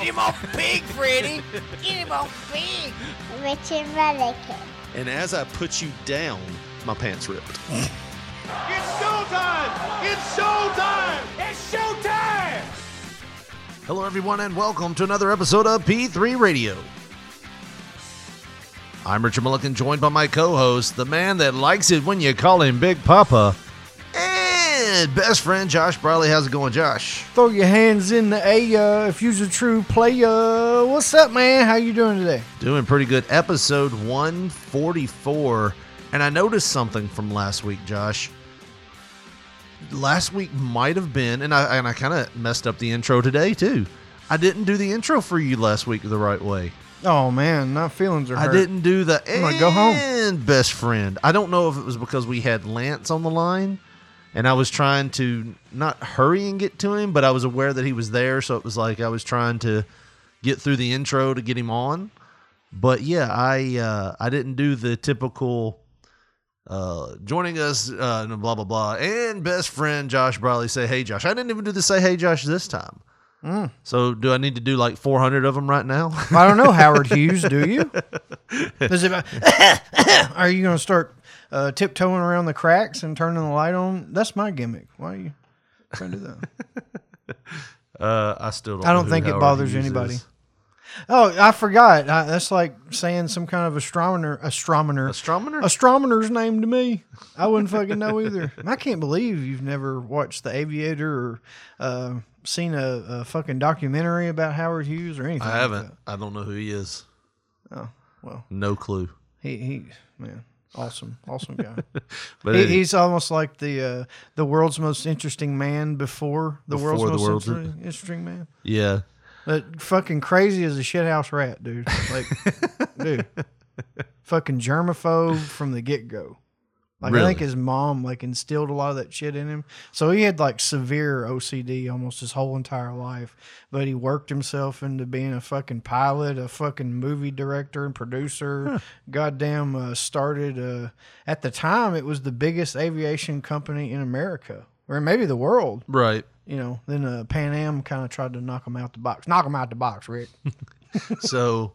Get him off pig, Freddy. Get him off pig. Richard Mulligan. And as I put you down, my pants ripped. It's showtime! It's showtime! It's showtime! Hello, everyone, and welcome to another episode of P3 Radio. I'm Richard Mulligan, joined by my co host, the man that likes it when you call him Big Papa, and best friend Josh Briley. How's it going, Josh? Throw your hands in the air if you's a true player. What's up, man? How you doing today? Doing pretty good. Episode 144. And I noticed something from last week, Josh. Last week might have been, and I, and I kind of messed up the intro today, too. I didn't do the intro for you last week the right way. Oh man, my feelings are Hurt. I didn't do the I'm gonna go home. and best friend. I don't know if it was because we had Lance on the line and I was trying to not hurry and get to him, but I was aware that he was there, so it was like I was trying to get through the intro to get him on. But yeah, I uh, I didn't do the typical uh, joining us uh, blah blah blah and best friend Josh Briley say hey Josh. I didn't even do the say hey Josh this time. Mm. So do I need to do like 400 of them right now? I don't know, Howard Hughes. Do you? It? are you going to start uh, tiptoeing around the cracks and turning the light on? That's my gimmick. Why are you trying to do that? Uh, I still don't. I don't think it bothers anybody. Oh, I forgot. I, that's like saying some kind of astronomer. Astronomer. Astronomer? Astronomer's name to me. I wouldn't fucking know either. I can't believe you've never watched The Aviator or uh, seen a, a fucking documentary about Howard Hughes or anything. I haven't. I don't know who he is. Oh well, No clue. he he man, awesome, awesome guy. But he, he's almost like the uh, the world's most interesting man before the Before world's the most world's- interesting, interesting man. yeah. But fucking crazy as a shithouse rat, dude. Like, dude, fucking germaphobe from the get go. Like I think his mom like instilled a lot of that shit in him. So he had like severe OCD almost his whole entire life. But he worked himself into being a fucking pilot, a fucking movie director and producer. Goddamn, uh, started uh, at the time it was the biggest aviation company in America or maybe the world Right. you know, then uh, Pan Am kind of tried to knock him out the box. Knock him out the box, Rick. So,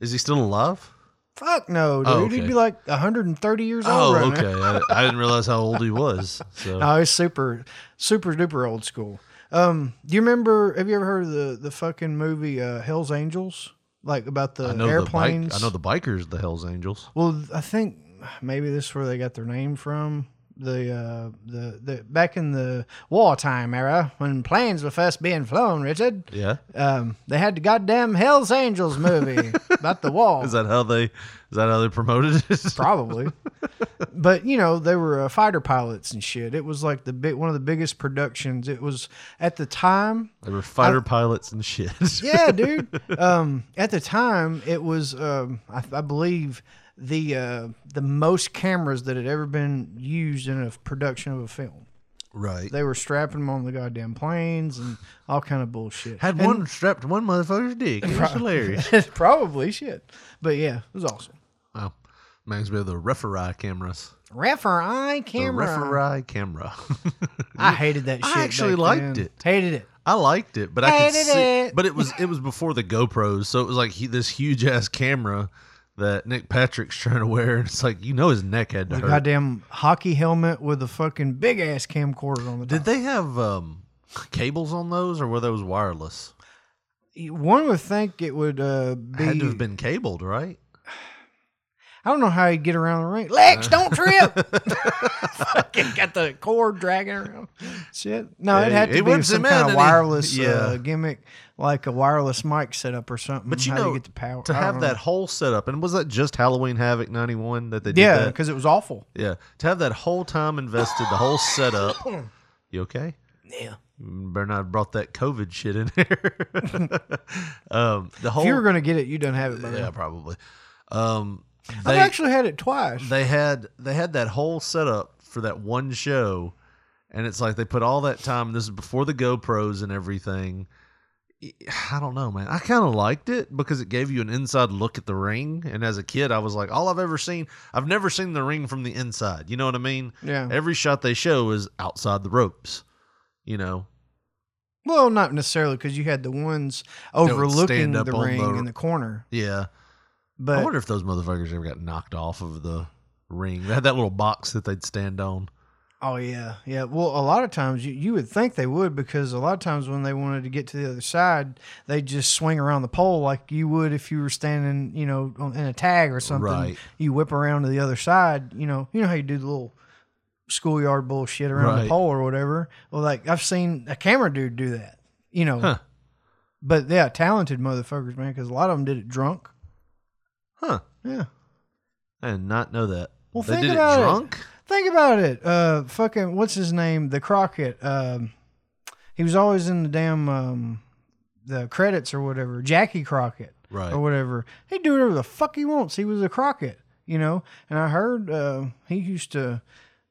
is he still alive? Fuck no, dude. Oh, He'd be like 130 years Oh, old right okay. I, I didn't realize how old he was. So, No, he's super, super duper old school. Um, do you remember? Have you ever heard of the the fucking movie uh, Hell's Angels? Like about the I know airplanes. the bike, I know the bikers, the Hell's Angels. Well, I think maybe this is where they got their name from. The uh, the the back in the wartime era when planes were first being flown, Richard. Yeah. Um, they had the goddamn Hell's Angels movie about the wall. Is that how they? Is that how they promoted it? Probably. but you know, they were uh, fighter pilots and shit. It was like the big one of the biggest productions. It was at the time. They were fighter pilots and shit. Yeah, dude. Um, at the time, it was um, I, I believe the uh, the most cameras that had ever been used in a production of a film. right. They were strapping them on the goddamn planes and all kind of bullshit. Had And- one strapped to one motherfucker's dick. It was hilarious. probably shit. But yeah, it was awesome. Wow. Reminds me of the referee cameras. Referee The camera. referee camera. I hated that shit. I actually liked then. it. Hated it. I liked it, but I could see. it. But it was it was before the GoPros, so it was like he, this huge ass camera that Nick Patrick's trying to wear, and it's like you know his neck had to The hurt. goddamn hockey helmet with a fucking big ass camcorder on the top. Did they have um, cables on those, or were those wireless? One would think it would uh, be. Had to have been cabled, right? I don't know how you get around the ring. Lex, don't trip. fucking got the cord dragging around. Shit. No, it Yeah, had he to be whips some him in kind and of he- wireless yeah. uh, gimmick, like a wireless mic setup or something. But you how know, you get the power to I have don't know. that whole setup, and was that just Halloween Havoc '91 that they did Yeah, that? because it was awful. Yeah, to have that whole time invested, the whole setup. You okay? Yeah. You better not have brought that COVID shit in here. um, the whole If you were gonna get it, you done have it by yeah, now. probably. Um, I've they actually had it twice. they had they had that whole setup for that one show, and it's like they put all that time. This is before the GoPros and everything. I don't know, man. I kind of liked it because it gave you an inside look at the ring. And as a kid, I was like, all I've ever seen, I've never seen the ring from the inside. You know what I mean? Yeah. Every shot they show is outside the ropes. You know, well, not necessarily because you had the ones overlooking the ring the- in the corner. yeah. But I wonder if those motherfuckers ever got knocked off of the ring. They had that little box that they'd stand on. Oh yeah, yeah. Well, a lot of times you, you would think they would because a lot of times when they wanted to get to the other side, they just swing around the pole like you would if you were standing, you know, on, in a tag or something. Right. You whip around to the other side. You know, you know how you do the little schoolyard bullshit around Right. the pole or whatever. Well, like I've seen a camera dude do that. You know, Huh. but yeah, talented motherfuckers, man. Because a lot of them did it drunk. Huh. Yeah. I did not know that. Well, they think did about it it. Think about it. Uh, fucking, what's his name? The Crockett. Um, he was always in the damn um, the credits or whatever. Jackie Crockett, Right. or whatever. He do whatever the fuck he wants. He was a Crockett, you know. And I heard uh, he used to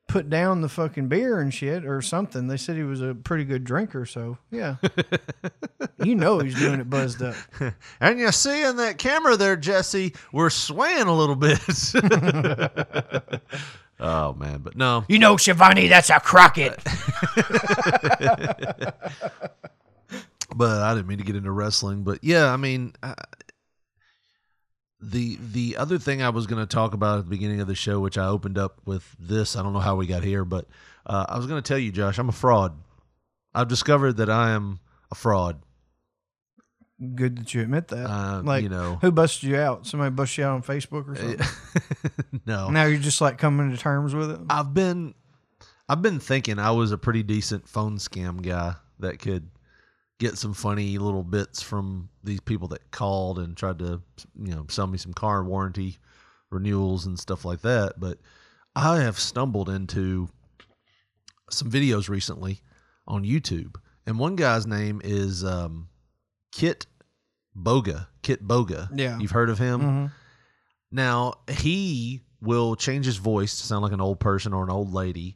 put down the fucking beer and shit or something. They said he was a pretty good drinker. So yeah, you know he's doing it buzzed up. And you see in that camera there, Jesse, we're swaying a little bit. oh man, but no. You know, Shivani, that's a Crockett. But I didn't mean to get into wrestling. But yeah, I mean, uh, the the other thing I was going to talk about at the beginning of the show, which I opened up with this. I don't know how we got here, but uh, I was going to tell you, Josh, I'm a fraud. I've discovered that I am a fraud. Good that you admit that. Uh, like, you know. who busted you out? Somebody busted you out on Facebook or something? no, Now you're just like coming to terms with it. I've been I've been thinking I was a pretty decent phone scam guy that could get some funny little bits from these people that called and tried to you know sell me some car warranty renewals and stuff like that. But I have stumbled into some videos recently on YouTube. And one guy's name is um, Kit Boga Kit Boga. Yeah. you've heard of him? Mhm. now he will change his voice to sound like an old person or an old lady,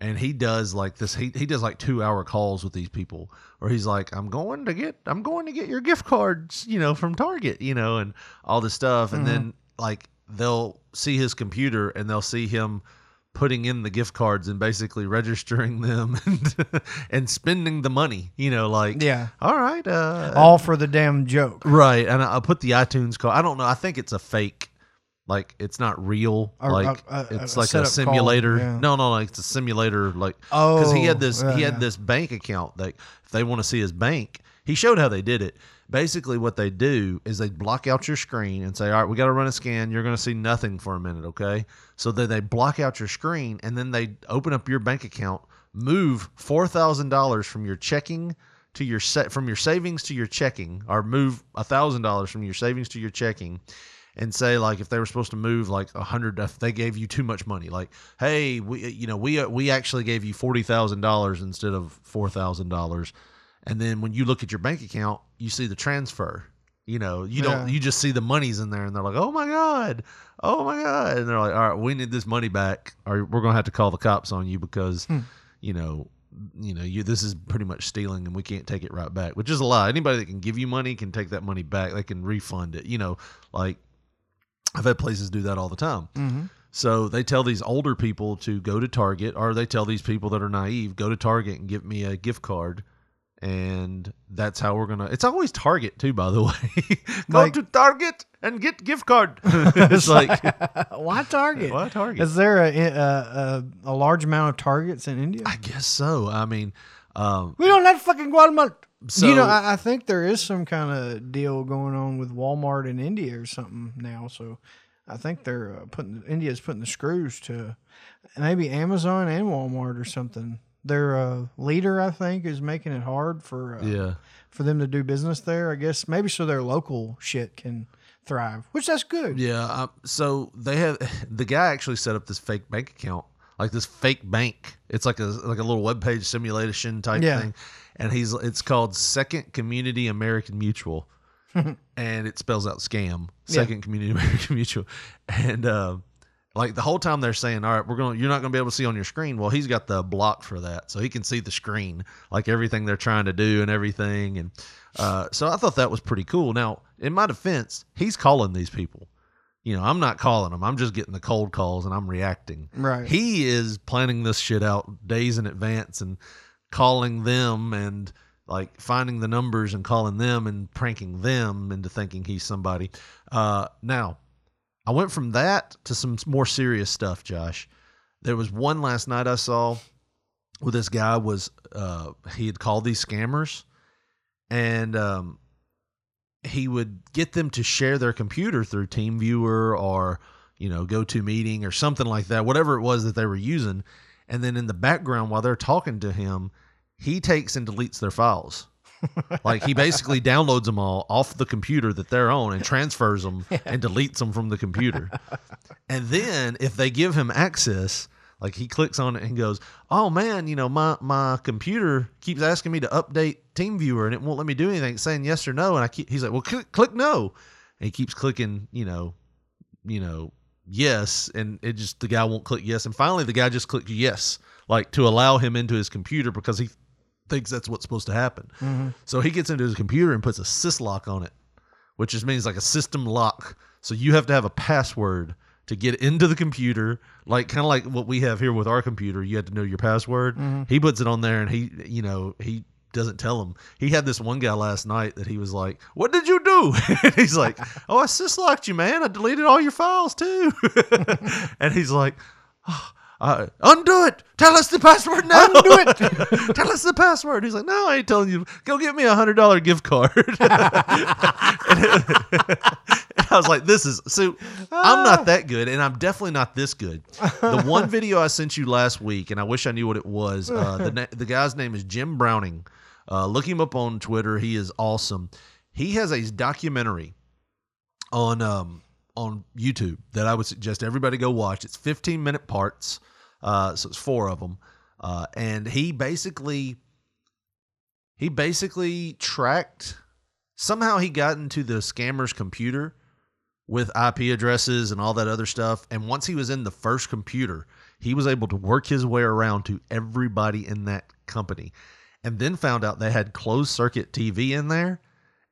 and he does like this. He he does like two hour calls with these people, where he's like, "I'm going to get, I'm going to get your gift cards, you know, from Target, you know, and all this stuff." And then like they'll see his computer and they'll see him putting in the gift cards and basically registering them and and spending the money, you know, like Yeah. all right, uh, All for the damn joke. Right, and I, I put the iTunes code. I don't know. I think it's a fake. Like it's not real. Or like it's like a simulator. yeah. No, no, like it's a simulator. Like oh because he Oh, had this yeah, he had yeah. this bank account. Like if they want to see his bank, he showed how they did it. Basically, what they do is they block out your screen and say, "All right, we got to run a scan. You're going to see nothing for a minute, okay?" So then they block out your screen and then they open up your bank account, move four thousand dollars from your checking to your set from your savings to your checking, or move a thousand dollars from your savings to your checking, and say like if they were supposed to move like a hundred, if they gave you too much money, like hey, we you know we uh, we actually gave you forty thousand dollars instead of four thousand dollars, and then when you look at your bank account, you see the transfer. You know, you don't. Yeah. You just see the money's in there, and they're like, "Oh my god, oh my god," and they're like, "All right, we need this money back, or we're gonna have to call the cops on you because, hmm. you know, you know, you this is pretty much stealing, and we can't take it right back." Which is a lie. Anybody that can give you money can take that money back. They can refund it. You know, like I've had places do that all the time. Mm-hmm. So they tell these older people to go to Target, or they tell these people that are naive, go to Target and give me a gift card. And that's how we're gonna. It's always Target too, by the way. go Like- to Target and get gift card. it's like Why Target? why Target? Is there a, a, a, a large amount of targets in India? I guess so. I mean, um, we don't have fucking Walmart. So- you know, I, I think there is some kind of deal going on with Walmart in India or something now. So I think they're uh, putting India's putting the screws to maybe Amazon and Walmart or something. Their uh, leader, I think, is making it hard for uh, yeah. for them to do business there. I guess maybe so their local shit can thrive, which that's good. Yeah. So they have the guy actually set up this fake bank account like this fake bank. It's like a like a little web page simulation type Yeah. thing, and he's it's called Second Community American Mutual, and it spells out scam. Yeah. Second Community American Mutual, and uh, like the whole time they're saying, "All right, we're going. to You're not going to be able to see on your screen." Well, he's got the block for that, so he can see the screen, like everything they're trying to do and everything. And uh, so I thought that was pretty cool. Now, in my defense, he's calling these people. You know, I'm not calling them. I'm just getting the cold calls and I'm reacting. Right. He is planning this shit out days in advance and calling them and like finding the numbers and calling them and pranking them into thinking he's somebody. Uh, now, I went from that to some more serious stuff, Josh. There was one last night I saw where this guy was uh, he had called these scammers and um, he would get them to share their computer through TeamViewer or you know GoToMeeting or something like that, whatever it was that they were using. And then in the background, while they're talking to him, he takes and deletes their files. like he basically downloads them all off the computer that they're on and transfers them and deletes them from the computer. and then if they give him access, like he clicks on it and goes, "Oh man, you know my my computer keeps asking me to update TeamViewer and it won't let me do anything, it's saying yes or no." And I keep, he's like, "Well, click, click no," and he keeps clicking, you know, you know, yes, and it just the guy won't click yes, and finally the guy just clicked yes, like to allow him into his computer because he thinks that's what's supposed to happen. Mm-hmm. So he gets into his computer and puts a syslock on it, which just means like a system lock. So you have to have a password to get into the computer, like kind of like what we have here with our computer. You have to know your password. He puts it on there, and he, you know, he doesn't tell him. He had this one guy last night that he was like, "What did you do?" and he's like, "Oh, I syslocked you, man. I deleted all your files too." and he's like. "Oh, uh, undo it. Tell us the password now. Undo it. Tell us the password. He's like, no, I ain't telling you. Go get me a hundred dollar gift card. I was like, this is so. I'm not that good, and I'm definitely not this good. The one video I sent you last week, and I wish I knew what it was. Uh, the na- the guy's name is Jim Browning. Uh, look him up on Twitter. He is awesome. He has a documentary on um on YouTube that I would suggest everybody go watch. It's 15 minute parts, uh, so it's four of them, uh, and he basically he basically tracked somehow he got into the scammer's computer with IP addresses and all that other stuff. And once he was in the first computer, he was able to work his way around to everybody in that company. And then found out they had closed circuit TV in there.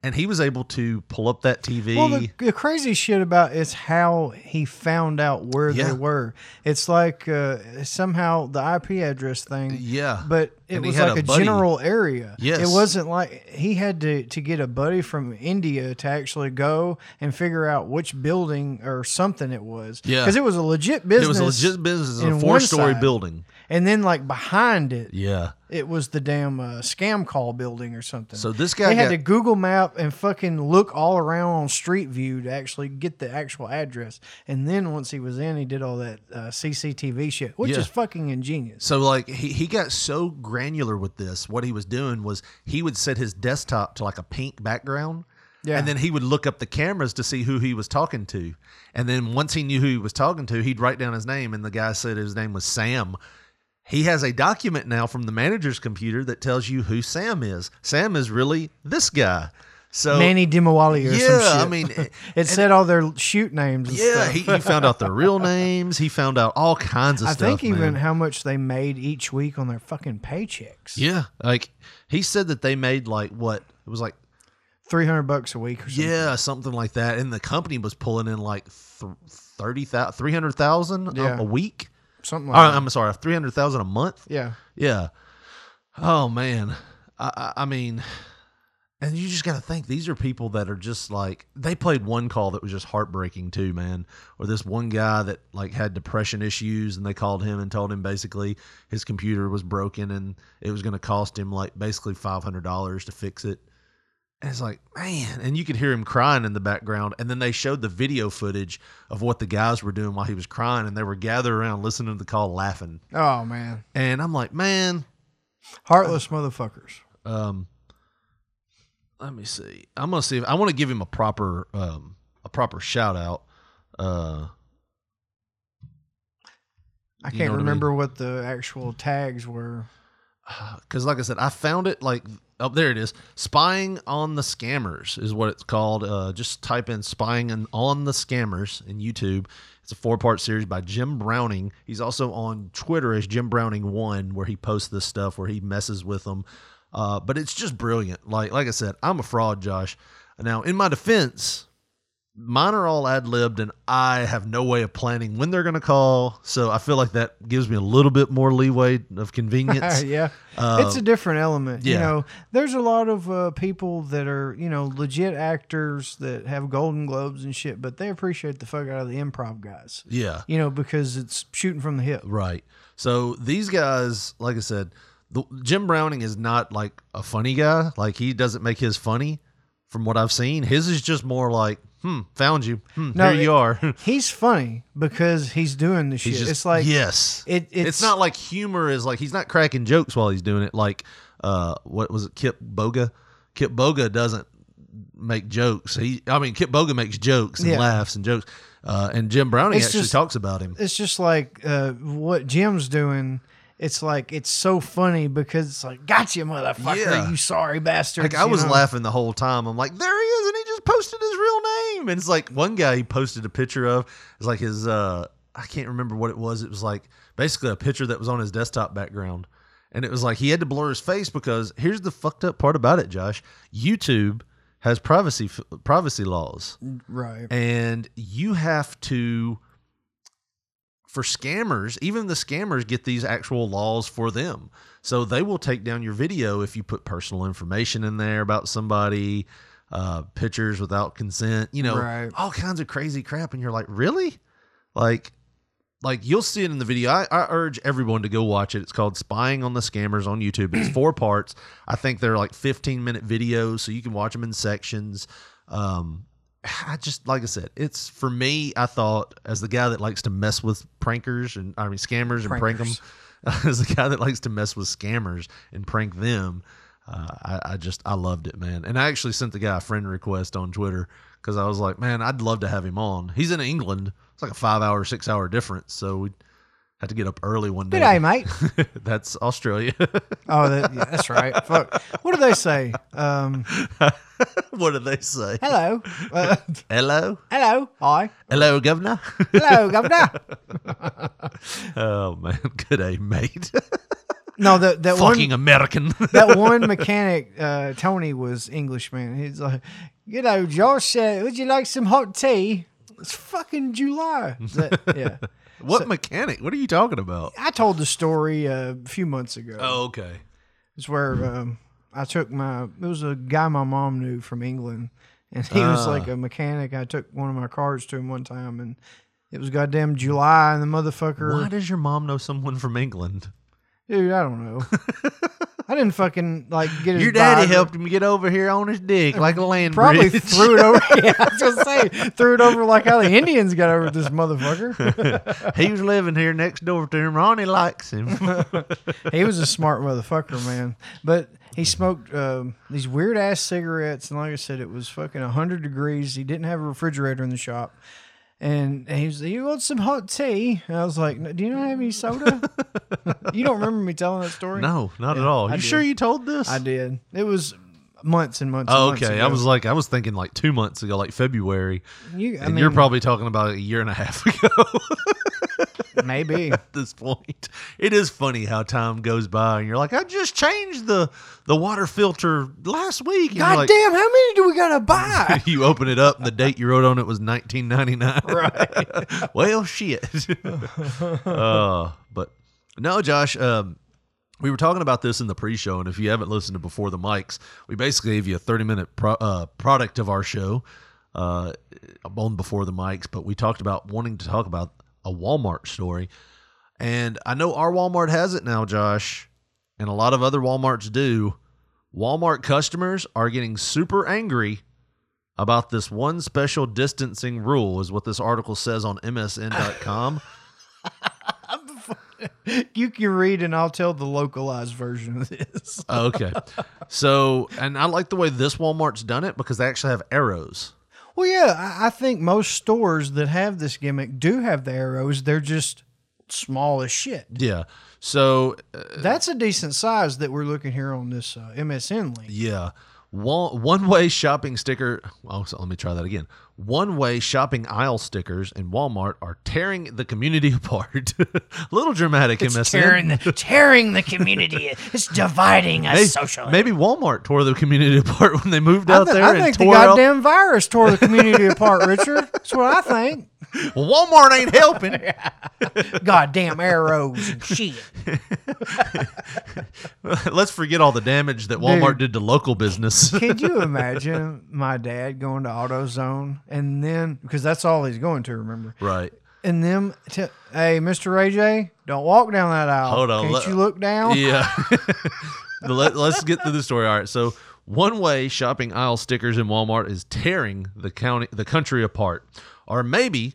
And he was able to pull up that TV. Well, the, the crazy shit about is how he found out where Yeah. they were. It's like uh, somehow the IP address thing. Yeah. but it And was like a a, general area. Yes. it wasn't like he had to to get a buddy from India to actually go and figure out which building or something it was. Yeah. because it was a legit business. it was a legit business in in a four story side. building. And then like behind it. Yeah. It was the damn uh, scam call building or something. So this guy they had got- to Google Map and fucking look all around on Street View to actually get the actual address. And then once he was in, he did all that uh, CCTV shit, which Yeah. is fucking ingenious. So like he, he got so granular with this. What he was doing was he would set his desktop to like a pink background. Yeah. And then he would look up the cameras to see who he was talking to. And then once he knew who he was talking to, he'd write down his name and the guy said his name was Sam. He has a document now from the manager's computer that tells you who Sam is. Sam is really this guy. So Manny Dimawali or some Yeah, shit. I mean, it said all their shoot names. And yeah, stuff. he, he found out their real names. He found out all kinds of I stuff. I think even man. how much they made each week on their fucking paychecks. Yeah, like he said that they made like what it was like three hundred bucks a week or something. yeah something like that, and the company was pulling in like th- thirty thousand, three hundred thousand Yeah. a week. Something Or, like that. I'm sorry, three hundred thousand a month. yeah. Yeah. Oh man, I, I, I mean, and you just got to think these are people that are just like they played one call that was just heartbreaking too, man. Or this one guy that like had depression issues, and they called him and told him basically his computer was broken and it was going to cost him like basically five hundred dollars to fix it. And it's like, man, and you could hear him crying in the background. And then they showed the video footage of what the guys were doing while he was crying, and they were gathered around listening to the call, laughing. Oh man, And I'm like, man, heartless motherfuckers. um, let me see. I'm gonna see if I want to give him a proper um a proper shout out. Uh, I can't know what I mean? remember what the actual tags were. because like I said, I found it like oh there it is. Spying on the scammers is what it's called. Uh, just type in "spying on- the scammers" in YouTube. It's a four part series by Jim Browning. He's also on Twitter as Jim Browning One, where he posts this stuff where he messes with them. Uh, but it's just brilliant. Like like I said, I'm a fraud, Josh. Now, in my defense, mine are all ad libbed, and I have no way of planning when they're going to call. So I feel like that gives me a little bit more leeway of convenience. yeah, Uh, it's a different element. You know, there's a lot of uh, people that are you know legit actors that have Golden Globes and shit, but they appreciate the fuck out of the improv guys. Yeah. You know, because it's shooting from the hip. Right. So these guys, like I said, the, Jim Browning is not like a funny guy. Like he doesn't make his funny from what I've seen. His is just more like, hmm, found you. Hmm, No, here you it- are. He's funny because he's doing the shit. Just, it's like yes. it, it's, it's, not like humor is like he's not cracking jokes while he's doing it. Like, uh, what was it? Kit Boga. Kit Boga doesn't make jokes. He, I mean, Kit Boga makes jokes and Yeah. laughs and jokes. Uh, and Jim Browning It's actually just- talks about him. it's just like uh, what Jim's doing. It's like it's so funny because it's like, gotcha, motherfucker, Yeah. you sorry bastard. Like I was laughing the whole time. I'm like, there he is, and he just posted name. And it's like one guy he posted a picture of. It's like his uh I can't remember what it was. It was like basically a picture that was on his desktop background. And it was like he had to blur his face because here's the fucked up part about it, Josh. YouTube has privacy privacy laws. Right. And you have to for scammers, even the scammers get these actual laws for them. So they will take down your video if you put personal information in there about somebody, uh, pictures without consent, you know, Right. all kinds of crazy crap. And you're like, really? Like, like you'll see it in the video. I, I urge everyone to go watch it. It's called Spying on the Scammers on YouTube. It's four parts. I think they're like 15 minute videos, so you can watch them in sections. Um, I just like I said, it's for me. I thought as the guy that likes to mess with prankers and I mean scammers and prank them, as the guy that likes to mess with scammers and prank them, uh, I, I just I loved it, man. And I actually sent the guy a friend request on Twitter because I was like, man, I'd love to have him on. He's in England. It's like a five hour, six hour difference, so we had to get up early one day. Good day, mate. That's Australia. Oh, that, yeah, that's right. Fuck. What do they say? Um, what do they say? hello. Uh, Hello, hello. Hi. hello, governor. Hello, governor. oh man, good day, mate. No, that that Fucking one American. that one mechanic, uh, Tony, was English man. He's like, you know, Josh, uh, would you like some hot tea? It's fucking July. That- yeah. what mechanic? What are you talking about? I told the story uh, a few months ago. Oh, okay. It's where um, I took my. It was a guy my mom knew from England, and he was Ah. like a mechanic. I took one of my cars to him one time, and it was goddamn July, and the motherfucker. Why does your mom know someone from England? Dude, I don't know. I didn't fucking like get his. Your daddy helped him get over here on his dick like a land Probably bridge. threw it over. Yeah, I was gonna say threw it over like how the Indians got over this motherfucker. he was living here next door to him. Ronnie likes him. he was a smart motherfucker, man. But he smoked um, these weird ass cigarettes, and like I said, it was fucking hundred degrees. He didn't have a refrigerator in the shop, and he was, like, "You want some hot tea?" And I was like, "Do you not have any soda?" you don't remember me telling that story? no, not Yeah, at all. I You did. sure you told this? I did. It was months and months. Oh, and months okay. ago. I was like, I was thinking like two months ago, like February, You, I and mean, you're probably talking about a year and a half ago. maybe. at this point. It is funny how time goes by, and you're like, I just changed the the water filter last week. And God like, damn! How many do we gotta buy? you open it up, and the date you wrote on it was 1999. Right. well, shit. uh, but no, Josh. Um, we were talking about this in the pre-show, and if you haven't listened to before the mics, we basically gave you a 30-minute pro- uh, product of our show uh, on before the mics. But we talked about wanting to talk about a Walmart story, and I know our Walmart has it now, Josh, and a lot of other WalMarts do. Walmart customers are getting super angry about this one special distancing rule, is what this article says on MSN.com. you can read, and I'll tell the localized version of this. Okay. So, and I like the way this Walmart's done it because they actually have arrows. Well, yeah, I, I think most stores that have this gimmick do have the arrows. They're just small as shit. Yeah. So uh, That's a decent size that we're looking here on this uh, MSN link. Yeah. One one way shopping sticker. Oh, so let me try that again. One way shopping aisle stickers in Walmart are tearing the community apart. A little dramatic, It's MSN. tearing the, tearing the community. It's dividing us Maybe, socially. maybe Walmart tore the community apart when they moved I, out there I think the out. goddamn virus tore the community apart, Richard. That's what I think. Well, Walmart ain't helping. Goddamn arrows and shit. Let's forget all the damage that Walmart Dude. did to local business. Could you imagine my dad going to AutoZone and then because that's all he's going to remember, right. and them, t- hey, Mister Ray J, don't walk down that aisle. Hold on, Can't let- you look down? Yeah. Let, us get through the story. All right. So, one way shopping aisle stickers in Walmart is tearing the county, the country apart, or maybe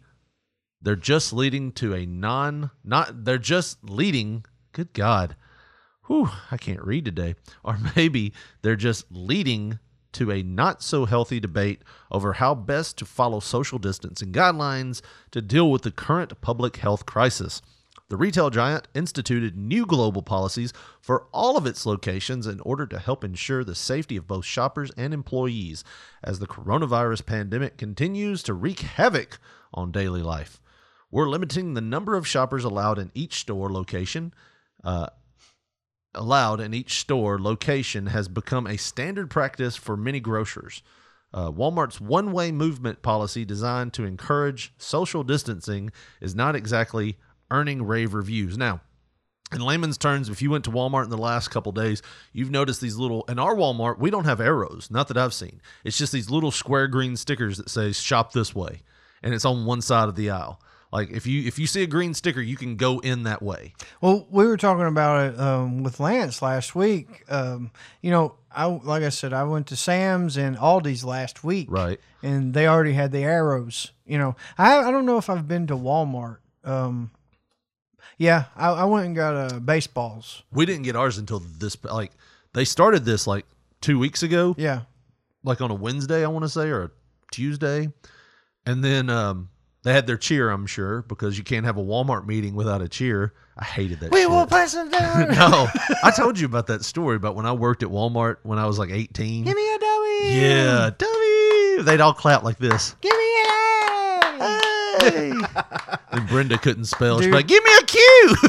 they're just leading to a non, not they're just leading. Good God, whew, I can't read today. Or maybe they're just leading to a not so healthy debate over how best to follow social distancing guidelines to deal with the current public health crisis. The retail giant instituted new global policies for all of its locations in order to help ensure the safety of both shoppers and employees as the coronavirus pandemic continues to wreak havoc on daily life. We're limiting the number of shoppers allowed in each store location. Uh, allowed in each store location has become a standard practice for many grocers. Uh, Walmart's one way movement policy, designed to encourage social distancing, is not exactly earning rave reviews. Now, in layman's terms, if you went to Walmart in the last couple days, you've noticed these little. In our Walmart, we don't have arrows, not that I've seen. It's just these little square green stickers that say "Shop this way," and it's on one side of the aisle. Like if you if you see a green sticker, you can go in that way. Well, we were talking about it um, with Lance last week. Um, you know, I like I said, I went to Sam's and Aldi's last week, Right. And they already had the arrows. You know, I I don't know if I've been to Walmart. Um, yeah, I, I went and got uh, baseballs. We didn't get ours until this. Like they started this like two weeks ago. Yeah, like on a Wednesday, I want to say, or a Tuesday, and then um, they had their cheer. I'm sure because you can't have a Walmart meeting without a cheer. I hated that. we shit. will pass them down. no, I told you about that story about when I worked at Walmart when I was like 18. Give me a W. yeah, W. They'd all clap like this. Give me an A. Hey. and Brenda couldn't spell. She's Dude. like, "Give me a Q."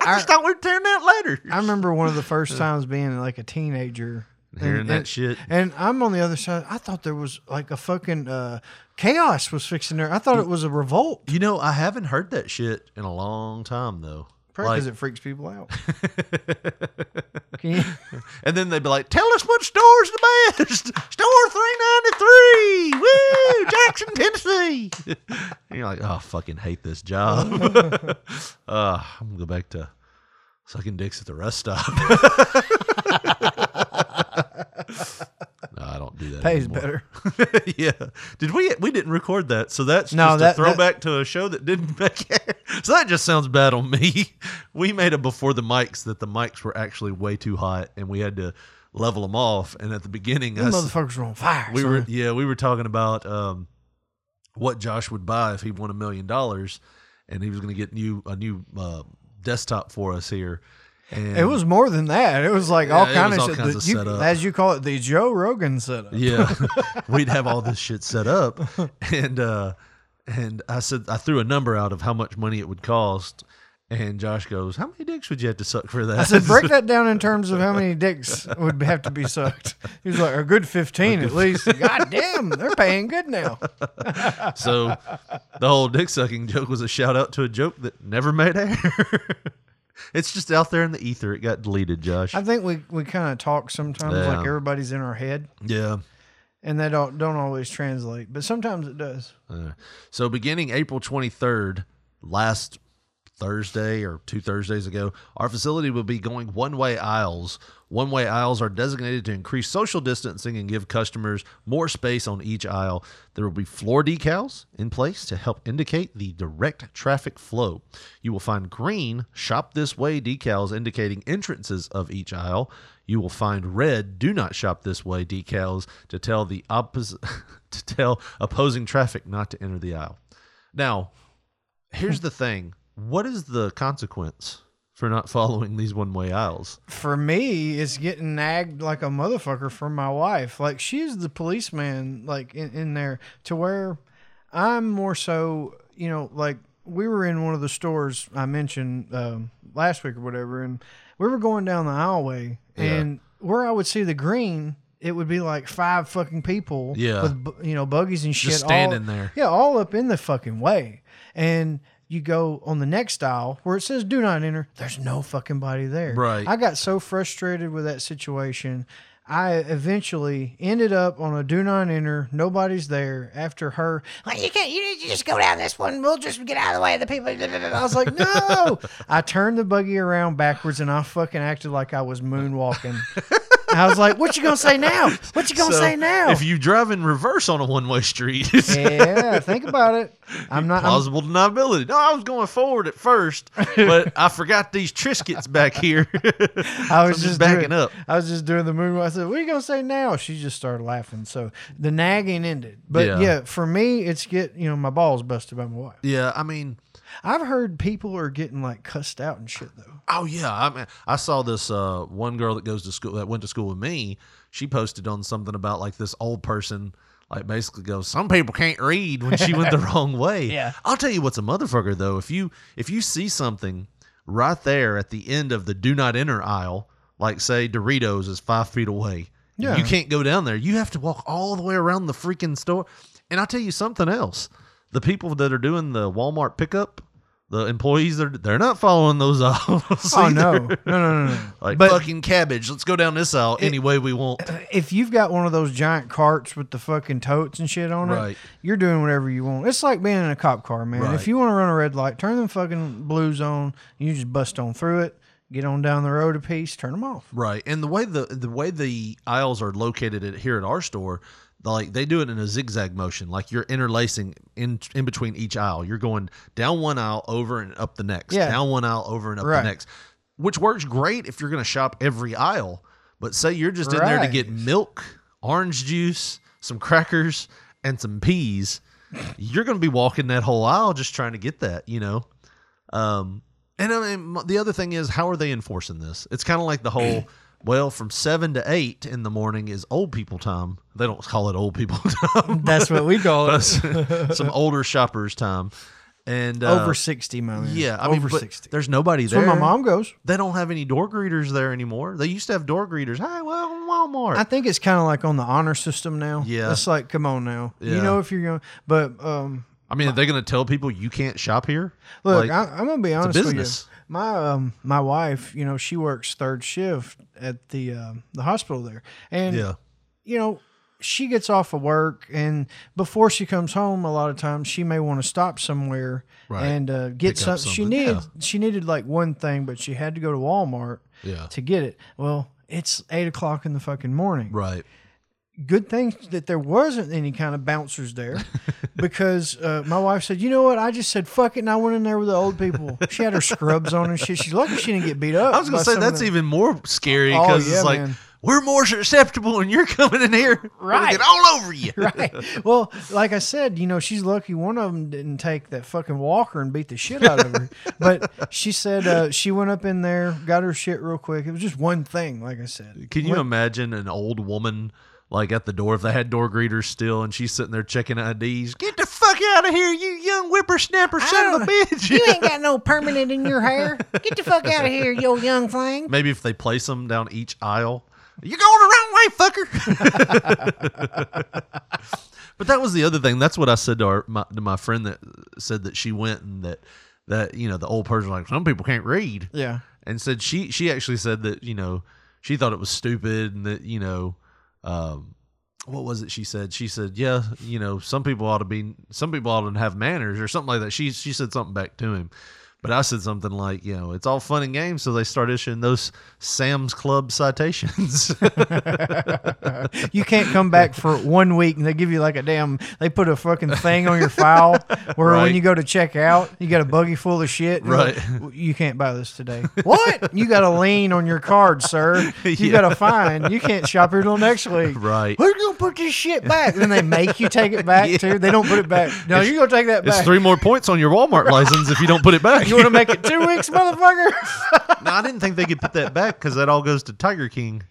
I just thought we'd turn that later. I remember one of the first times being like a teenager. Hearing and, that and- shit. And I'm on the other side. I thought there was like a fucking uh, chaos was fixing there. I thought it was a revolt. You know, I haven't heard that shit in a long time though. Probably because Like- it freaks people out. And then they'd be like, "Tell us what store's the best." Store three ninety three. Woo, Jackson, Tennessee. and you're like, "Oh, I fucking hate this job." uh, I'm gonna go back to sucking dicks at the rest stop. Don't that. pays anymore. better. yeah. Did we? We didn't record that, so that's No, just that- a throwback to a show that didn't make it. So that just sounds bad on me. We made it before the mics that the mics were actually way too hot, and we had to level them off. And at the beginning, Them I s- motherfuckers were on fire. we were yeah we were talking about um, what Josh would buy if he won a million dollars, and he was going to get new a new uh, desktop for us here. And It was more than that. It was like all Yeah, it kind of all shit. kinds The- of you- setup. as you call it, the Joe Rogan setup. Yeah, we'd have all this shit set up, and uh, and I said I threw a number out of how much money it would cost, and Josh goes, "How many dicks would you have to suck for that?" I said, break that down in terms of how many dicks would have to be sucked. He was like, a good 15 at least. God damn, they're paying good now. so the whole dick sucking joke was a shout out to a joke that never made air. It's just out there in the ether. It got deleted, Josh. I think we, we kind of talk sometimes Yeah. like everybody's in our head, yeah. and they don't, don't always translate, but sometimes it does. Uh, so beginning April 23rd, last Thursday or two Thursdays ago, our facility will be going one-way aisles. One-way aisles are designated to increase social distancing and give customers more space on each aisle. There will be floor decals in place to help indicate the direct traffic flow. You will find green shop this way decals indicating entrances of each aisle. You will find red do not shop this way decals to tell the opposite to tell opposing traffic not to enter the aisle. Now, here's the thing What is the consequence for not following these one way aisles? For me, it's getting nagged like a motherfucker from my wife. Like she's the policeman, like in, in there, to where I'm more so, you know, like we were in one of the stores I mentioned um, last week or whatever, and we were going down the aisleway, Yeah. and where I would see the green, it would be like five fucking people, Yeah. with you know buggies and shit, Just all- standing there. yeah, all up in the fucking way, and. You go on the next aisle where it says "Do not enter." There's no fucking body there. Right. I got so frustrated with that situation. I eventually ended up on a do not enter. Nobody's there after her. Well, you can't. You need to just go down this one. We'll just get out of the way of the people. I was like, no. I turned the buggy around backwards and I fucking acted like I was moonwalking. I was like, what you gonna say now? What you gonna So, say now? If you drive in reverse on a one way street, yeah, think about it. I'm not. I'm, plausible deniability. No, I was going forward at first, but I forgot these Triscuits back here. I was I'm just backing doing, up. I was just doing the moonwalk. I said, "What are you gonna say now?" She just started laughing. So the nagging ended. But Yeah. yeah, for me, it's get you know my balls busted by my wife. Yeah, I mean, I've heard people are getting like cussed out and shit though. oh yeah, I mean, I saw this uh, one girl that goes to school that went to school with me. She posted on something about like this old person. Like basically goes, some people can't read when she went the wrong way. Yeah. I'll tell you what's a motherfucker though. If you if you see something right there at the end of the do not enter aisle, like say Doritos is five feet away, Yeah. you can't go down there. You have to walk all the way around the freaking store. And I'll tell you something else. The people that are doing the Walmart pickup, the employees, they're they're not following those aisles. Oh no, no, no, no, no. Like fucking cabbage. Let's go down this aisle any way we want. if you've got one of those giant carts with the fucking totes and shit on it, you're doing whatever you want. It's like being in a cop car, man. If you want to run a red light, turn them fucking blues on. You just bust on through it. Get on down the road a piece. Turn them off. Right, and the way the the way the aisles are located at, here at our store, like they do it in a zigzag motion, like you're interlacing in in between each aisle. You're going down one aisle, over and up the next. Yeah. Down one aisle, over and up Right. the next, which works great if you're going to shop every aisle. But say you're just in there to get milk, orange juice, some crackers, and some peas. You're going to be walking that whole aisle just trying to get that, you know. Um, and I mean, the other thing is, how are they enforcing this? It's kind of like the whole, well, from seven to eight in the morning is old people time. They don't call it old people time. That's what we call it. Some older shoppers time. And uh, Over sixty, my man. yeah, I over mean, sixty. there's nobody That's there. where my mom goes. They don't have any door greeters there anymore. They used to have door greeters. Hey, well, Walmart. I think it's kind of like on the honor system now. Yeah. it's like, come on now. Yeah. You know if you're going, but um, I mean, are they going to tell people you can't shop here? Look, Like, I, I'm gonna be a honest with you. My um my wife, you know, she works third shift at the um the hospital there, and yeah, you know, she gets off of work, and before she comes home, a lot of times she may want to stop somewhere Right. and uh, get Pick some. She something, needed yeah. she needed like one thing, but she had to go to Walmart Yeah. to get it. Well, it's eight o'clock in the fucking morning right. Good thing that there wasn't any kind of bouncers there because uh, my wife said, you know what? I just said, fuck it. And I went in there with the old people. She had her scrubs on and shit. She's lucky she didn't get beat up. I was going to say that's even more scary Oh, because yeah, it's like man. we're more susceptible, and you're coming in here, Right. Get all over you. right. Well, like I said, you know, she's lucky one of them didn't take that fucking walker and beat the shit out of her. but she said uh, she went up in there, got her shit real quick. It was just one thing, like I said. Can you Went- imagine an old woman like at the door if they had door greeters still, and she's sitting there checking IDs? Get the fuck out of here, you young whippersnapper, son of a bitch! You ain't got no permanent in your hair. Get the fuck out of here, you old young thing. Maybe if they place them down each aisle, you're going the wrong way, fucker. but that was the other thing. That's what I said to, our, my, to my friend that said that she went and that that you know the old person like some people can't read. Yeah. and said she she actually said that you know she thought it was stupid and that you know um what was it she said? She said yeah you know some people ought to be some people ought to have manners or something like that. She she said something back to him but I said something like, you know, it's all fun and games. So they start issuing those Sam's Club citations. You can't come back for one week and they give you like a damn. They put a fucking thing on your file where Right. when you go to check out, you got a buggy full of shit. Right. like, you can't buy this today. What? You got a lien on your card, sir. You Yeah. got a fine. You can't shop here till next week. right. Who's gonna put this shit back? Then they make you take it back Yeah. too. They don't put it back. No, you're gonna take that It's back. three more points on your Walmart license if you don't put it back. You want to make it two weeks, motherfucker? no, I didn't think they could put that back because that all goes to Tiger King.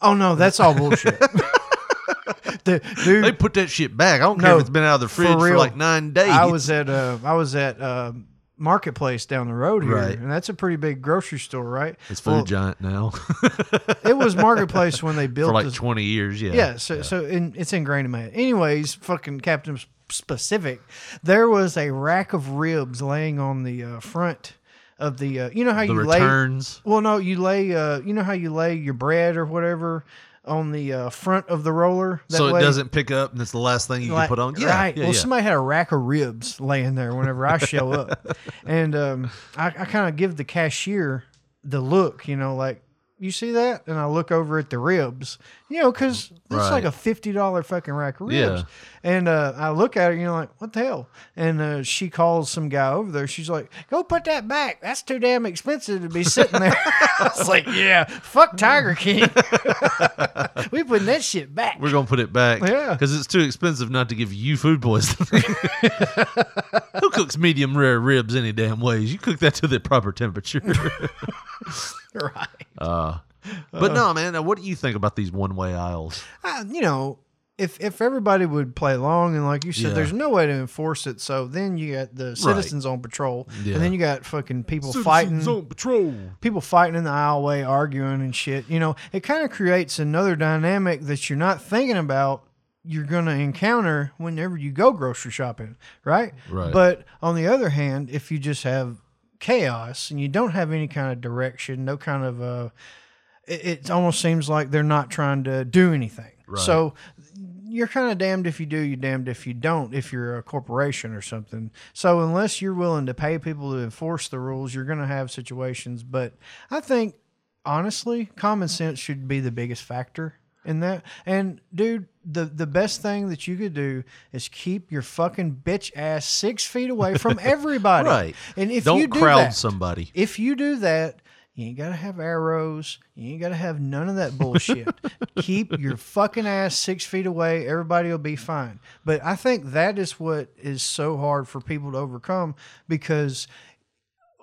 oh no, that's all bullshit. Dude, They put that shit back. I don't No, care if it's been out of the fridge for, real. like nine days. I was at uh, I was at uh, Marketplace down the road here, Right. and that's a pretty big grocery store, right? It's Food Well, Giant now It was Marketplace when they built for like this- twenty years. Yeah. Yeah, so so in, it's ingrained in my head. Anyways, fucking Captain Specific, there was a rack of ribs laying on the uh, front of the. Uh, you know how The you lay. returns. Well, no, you lay. Uh, you know how you lay your bread or whatever on the uh, front of the roller. That so it way? doesn't pick up, and it's the last thing you Like- can put on. Yeah, right. yeah, well, yeah. somebody had a rack of ribs laying there whenever I show up, and um, I, I kind of give the cashier the look, you know, like you see that, and I look over at the ribs, you know, because it's like a fifty dollar fucking rack of ribs, Yeah. and uh, I look at her, you know, like what the hell, and uh, she calls some guy over there. She's like, "Go put that back. That's too damn expensive to be sitting there." I was like, "Yeah, fuck Tiger King. we putting that shit back." We're gonna put it back. Yeah. Because it's too expensive not to give you food poisoning. Who cooks medium rare ribs any damn ways? You cook that to the proper temperature. right. Uh, but no, man. What do you think about these one way aisles? uh, you know, if if everybody would play along and like you said, Yeah. there's no way to enforce it. So then you got the citizens on patrol, Yeah. and then you got fucking people fighting, on patrol. people fighting in the aisleway, arguing and shit. You know, it kind of creates another dynamic that you're not thinking about. You're gonna encounter whenever you go grocery shopping, right? Right. But on the other hand, if you just have chaos and you don't have any kind of direction, no kind of uh, it, it almost seems like they're not trying to do anything. Right. So you're kind of damned if you do, you're damned if you don't, if you're a corporation or something. So unless you're willing to pay people to enforce the rules, you're going to have situations. But I think, honestly, common sense should be the biggest factor in that. And dude, the the best thing that you could do is keep your fucking bitch ass six feet away from everybody. Right. And if you Don't you do crowd that, somebody. if you do that, you ain't gotta have arrows. You ain't gotta have none of that bullshit. Keep your fucking ass six feet away. Everybody will be fine. But I think that is what is so hard for people to overcome because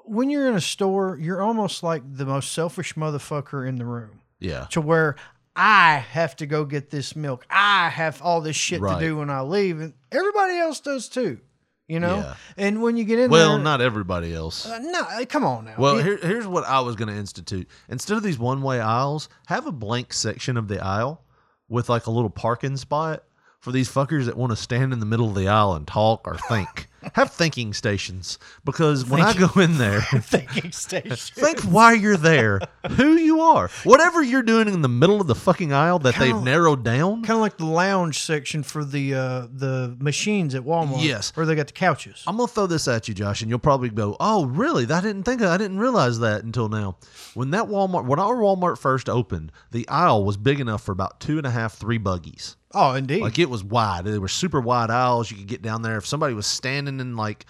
when you're in a store, you're almost like the most selfish motherfucker in the room Yeah. to where I have to go get this milk. I have all this shit Right. to do when I leave, and everybody else does too. You know. Yeah. And when you get in Well, there, not everybody else. uh, no, uh, come on now. Well, here, here's what I was going to institute. Instead of these one way aisles, have a blank section of the aisle with like a little parking spot for these fuckers that want to stand in the middle of the aisle and talk or think. Have thinking stations because when I go in there, thinking station. think why you're there, who you are, whatever you're doing in the middle of the fucking aisle that Kinda- they've narrowed down. kind of like the lounge section for the uh, the machines at Walmart. Yes. where they got the couches. I'm gonna throw this at you, Josh, and you'll probably go, "Oh, really? I didn't think I didn't realize that until now." When that Walmart, when our Walmart first opened, the aisle was big enough for about two and a half, three buggies. Oh, indeed. Like it was wide. They were super wide aisles. You could get down there. If somebody was standing in like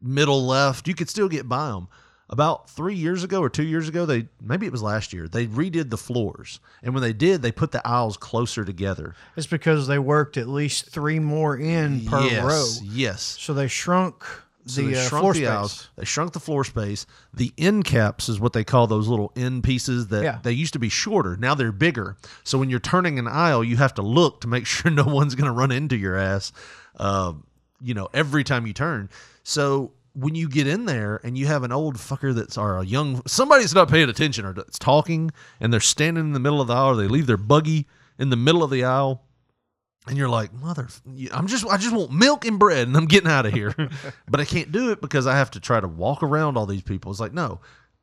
middle left, you could still get by them. About three years ago or two years ago, they maybe it was last year. They redid the floors, and when they did, they put the aisles closer together. it's because they worked at least three more in per yes, row, yes. so they shrunk So the they uh, shrunk floor the aisles. They shrunk the floor space. The end caps is what they call those little end pieces that Yeah. they used to be shorter. Now they're bigger. So when you're turning an aisle, you have to look to make sure no one's going to run into your ass. Uh, you know, every time you turn. So when you get in there and you have an old fucker that's or a young somebody's not paying attention or that's talking and they're standing in the middle of the aisle, or they leave their buggy in the middle of the aisle and you're like, mother, I'm just, I just want milk and bread, and I'm getting out of here, but I can't do it because I have to try to walk around all these people. It's like, no,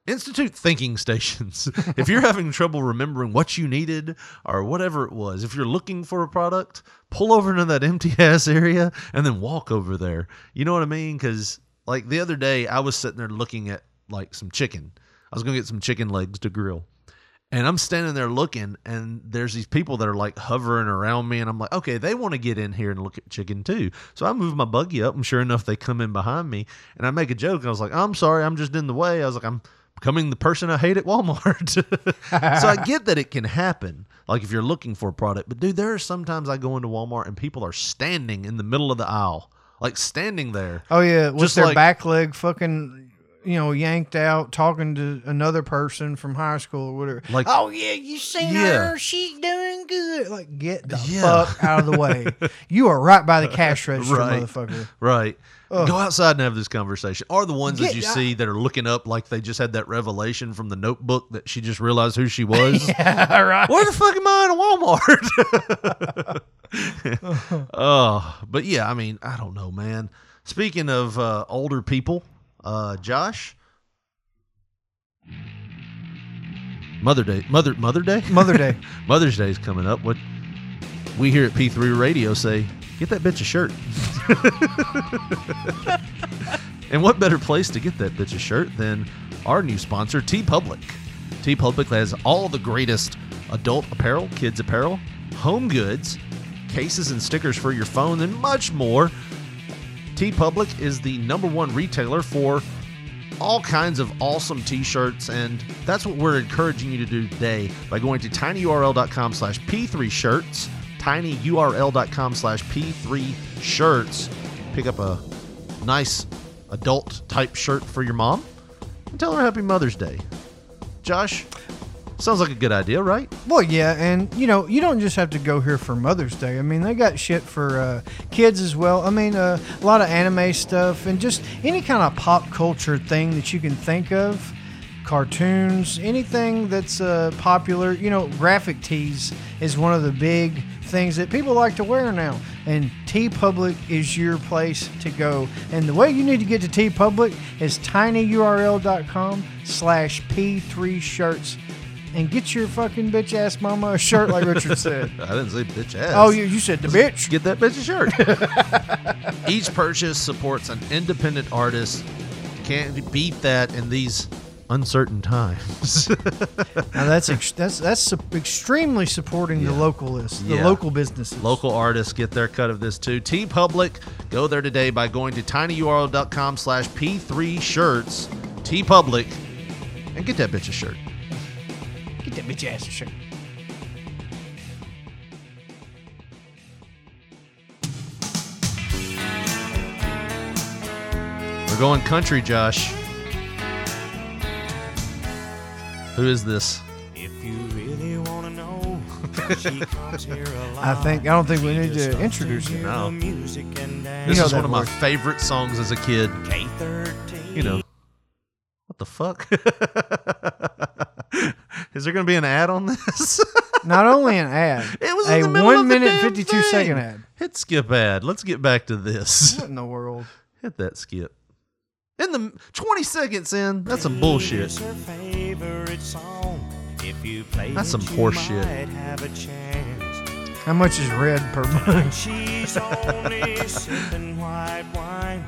institute thinking stations. if you're having trouble remembering what you needed or whatever it was, if you're looking for a product, pull over into that empty ass area and then walk over there. You know what I mean? Because like the other day, I was sitting there looking at like some chicken. I was gonna get some chicken legs to grill. And I'm standing there looking, and there's these people that are like hovering around me, and I'm like, okay, they want to get in here and look at chicken too. So I move my buggy up, and sure enough, they come in behind me, and I make a joke. And I was like, I'm sorry, I'm just in the way. I was like, I'm becoming the person I hate at Walmart. so I get that it can happen, like if you're looking for a product. But dude, there are sometimes I go into Walmart and people are standing in the middle of the aisle, like standing there. Oh yeah, with Just their like- back leg fucking you know, yanked out talking to another person from high school or whatever. Like- oh yeah, you seen Yeah. her? She's doing good. Like, get the Yeah. fuck out of the way. You are right by the cash register, Right. motherfucker. Right. Go outside and have this conversation. Are the ones that Get- you see that are looking up like they just had that revelation from the notebook that she just realized who she was. Yeah, right. Where the fuck am I in Walmart? oh, but yeah, I mean, I don't know, man. Speaking of uh, older people, uh, Josh, Mother Day, Mother Mother Day, Mother Day. Mother's Day is coming up. What we here at P3 Radio say, get that bitch a shirt. and what better place to get that bitch a shirt than our new sponsor, TeePublic. T Public has all the greatest adult apparel, kids apparel, home goods, cases and stickers for your phone, and much more. TeePublic is the number one retailer for all kinds of awesome t-shirts and that's what we're encouraging you to do today by going to tinyurl.com slash p3 shirts tinyurl.com slash p3 shirts. Pick up a nice adult type shirt for your mom and tell her happy mother's day. Josh sounds like a good idea right Well, yeah, and you know, you don't just have to go here for Mother's Day. I mean, they got shit for uh, kids as well. I mean, uh, a lot of anime stuff and just any kind of pop culture thing that you can think of. Cartoons, anything that's uh, popular. You know, graphic tees is one of the big things that people like to wear now. And TeePublic is your place to go. And the way you need to get to TeePublic is tinyurl.com slash P3 shirts and get your fucking bitch ass mama a shirt like Richard said. i didn't say bitch ass Oh, you, you said the bitch. get that bitch a shirt. Each purchase supports an independent artist. Can't beat that in these uncertain times. Now that's ex- that's that's su- extremely supporting the Yeah. local list, the Yeah. local businesses. Local artists get their cut of this too. TeePublic, go there today by going to tinyurl.com slash p3 shirts. TeePublic, and get that bitch a shirt. Get that bitch ass a shirt. We're going country, Josh. Who is this? If you really want to know, she comes here a lot. I think I don't think we need to introduce it. No. Music and dance. This know is that one of my voice. favorite songs as a kid. K13. You know, what the fuck? is there going to be an ad on this? Not only an ad, It was a in the middle one of the minute damn fifty two second thing. ad. Hit skip ad. Let's get back to this. What in the world? Hit that skip. In the 20 seconds in, that's some bullshit. It's favorite song. If you play That's it, some you horse shit. might have a chance. How much is red per month? She's only sipping white wine.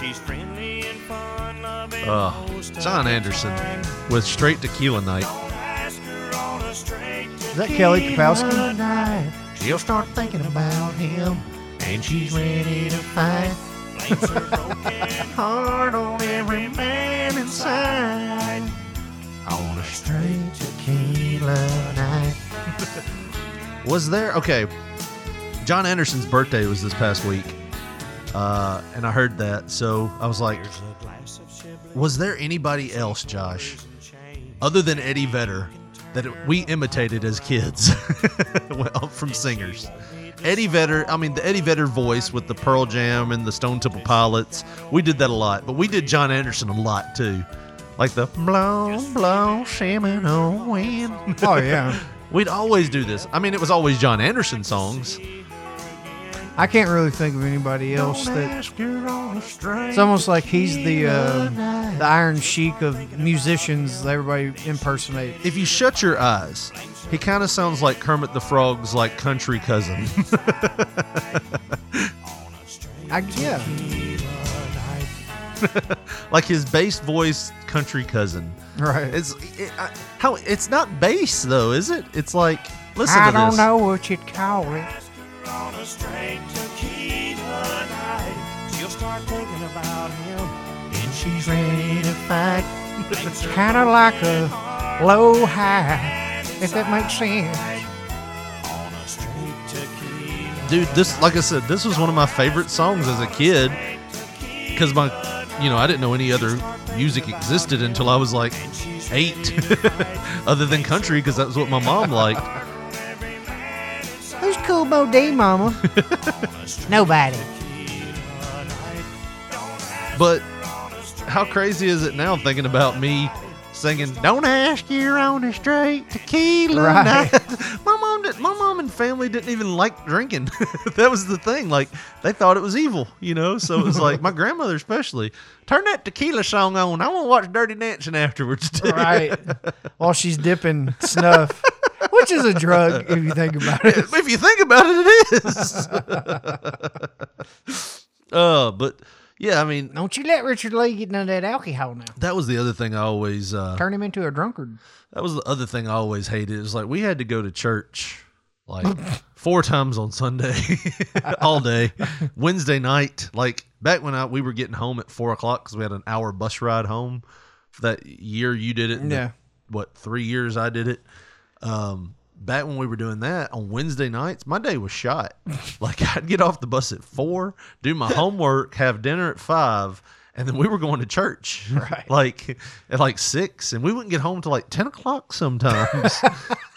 She's friendly and fun loving. Oh, John Anderson time. with straight tequila night. Is that Kelly Kapowski? night, she'll start thinking about him, and she's ready to fight. blames her broken Hard on every man inside on a straight tequila night. was there okay? John Anderson's birthday was this past week, uh, and I heard that, so I was like, Here's a glass of Chablis was there anybody else, Josh, other than Eddie Vedder, that we imitated as kids well, from singers? Eddie Vedder, I mean, the Eddie Vedder voice with the Pearl Jam and the Stone Temple Pilots, we did that a lot, but we did John Anderson a lot too. Like the blow, blow, Seminole wind. Oh yeah. We'd always do this. I mean, it was always John Anderson songs. I can't really think of anybody else that. It's almost like he's the uh, the Iron Sheik of musicians that everybody impersonate. If you shut your eyes, he kind of sounds like Kermit the Frog's like country cousin. I, yeah, like his bass voice country cousin. right. It's it, I, how it's not bass though, is it? It's like listen I to don't know what you'd call it. On a straight tequila night. She'll start thinking about him. And she's ready to fight. It's kind of like a low high, if that makes sense. on a straight tequila. Dude, this like I said, this was one of my favorite songs as a kid because my you know, I didn't know any other music existed until I was like eight, other than country, because that was what my mom liked. Who's Cool Bo D, Mama? Nobody. But how crazy is it now thinking about me singing "Don't ask you're on a straight tequila Right. night"? my mom did. My mom and family didn't even like drinking. that was the thing. Like they thought it was evil, you know. So it was like my grandmother especially. Turn that tequila song on. I want to watch Dirty Dancing afterwards. Too. Right. While she's dipping snuff, which is a drug if you think about it. if you think about it, it is. uh, but yeah, I mean, Don't you let Richard Lee get none of that alcohol now. that was the other thing I always. Uh, Turn him into a drunkard. That was the other thing I always hated. Is like we had to go to church like four times on Sunday, all day. Wednesday night, like back when I, we were getting home at four o'clock because we had an hour bus ride home. That year you did it, and the- Yeah. what three years I did it. Um, back when we were doing that on Wednesday nights, my day was shot. like I'd get off the bus at four, do my homework, have dinner at five, and then we were going to church. Right. like at like six, and we wouldn't get home till like ten o'clock sometimes.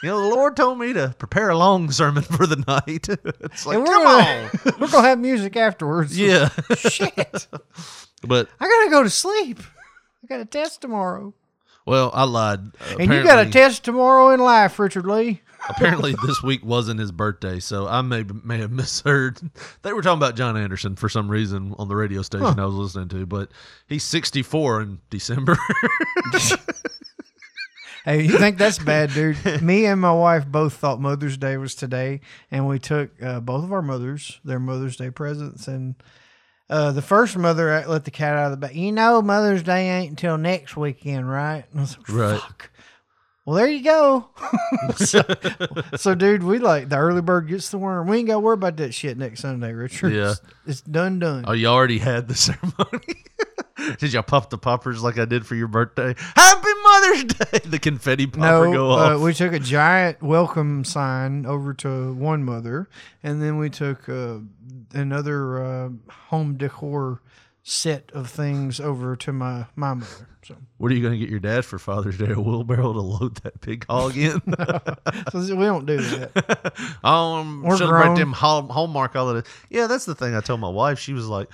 you know, the Lord told me to prepare a long sermon for the night. it's like, And come gonna, on. we're gonna have music afterwards. Yeah. Shit. but I gotta go to sleep. I got a test tomorrow. Well, I lied. And you got a test tomorrow in life, Richard Lee. Apparently, this week wasn't his birthday, so I may may have misheard. They were talking about John Anderson for some reason on the radio station I was listening to, but he's 64 in December. Hey, you think that's bad, dude? Me and my wife both thought Mother's Day was today, and we took uh, both of our mothers their Mother's Day presents. And uh, the first mother let the cat out of the bag. You know, Mother's Day ain't until next weekend, right? And I was like, Right. Fuck. Well, there you go. so, so, dude, we like the early bird gets the worm. We ain't got to worry about that shit next Sunday, Richard. Yeah. It's, it's done, done. oh, you already had the ceremony. did y'all pop the poppers like I did for your birthday? Happy Mother's Day! The confetti popper No, go uh, off. we took a giant welcome sign over to one mother, and then we took uh, another uh, home decor set of things over to my my mother. So, what are you going to get your dad for Father's Day? A wheelbarrow to load that big hog in? so we don't do that. um, We're celebrate grown. them Hall- Hallmark holidays. Yeah, that's the thing I told my wife. She was like,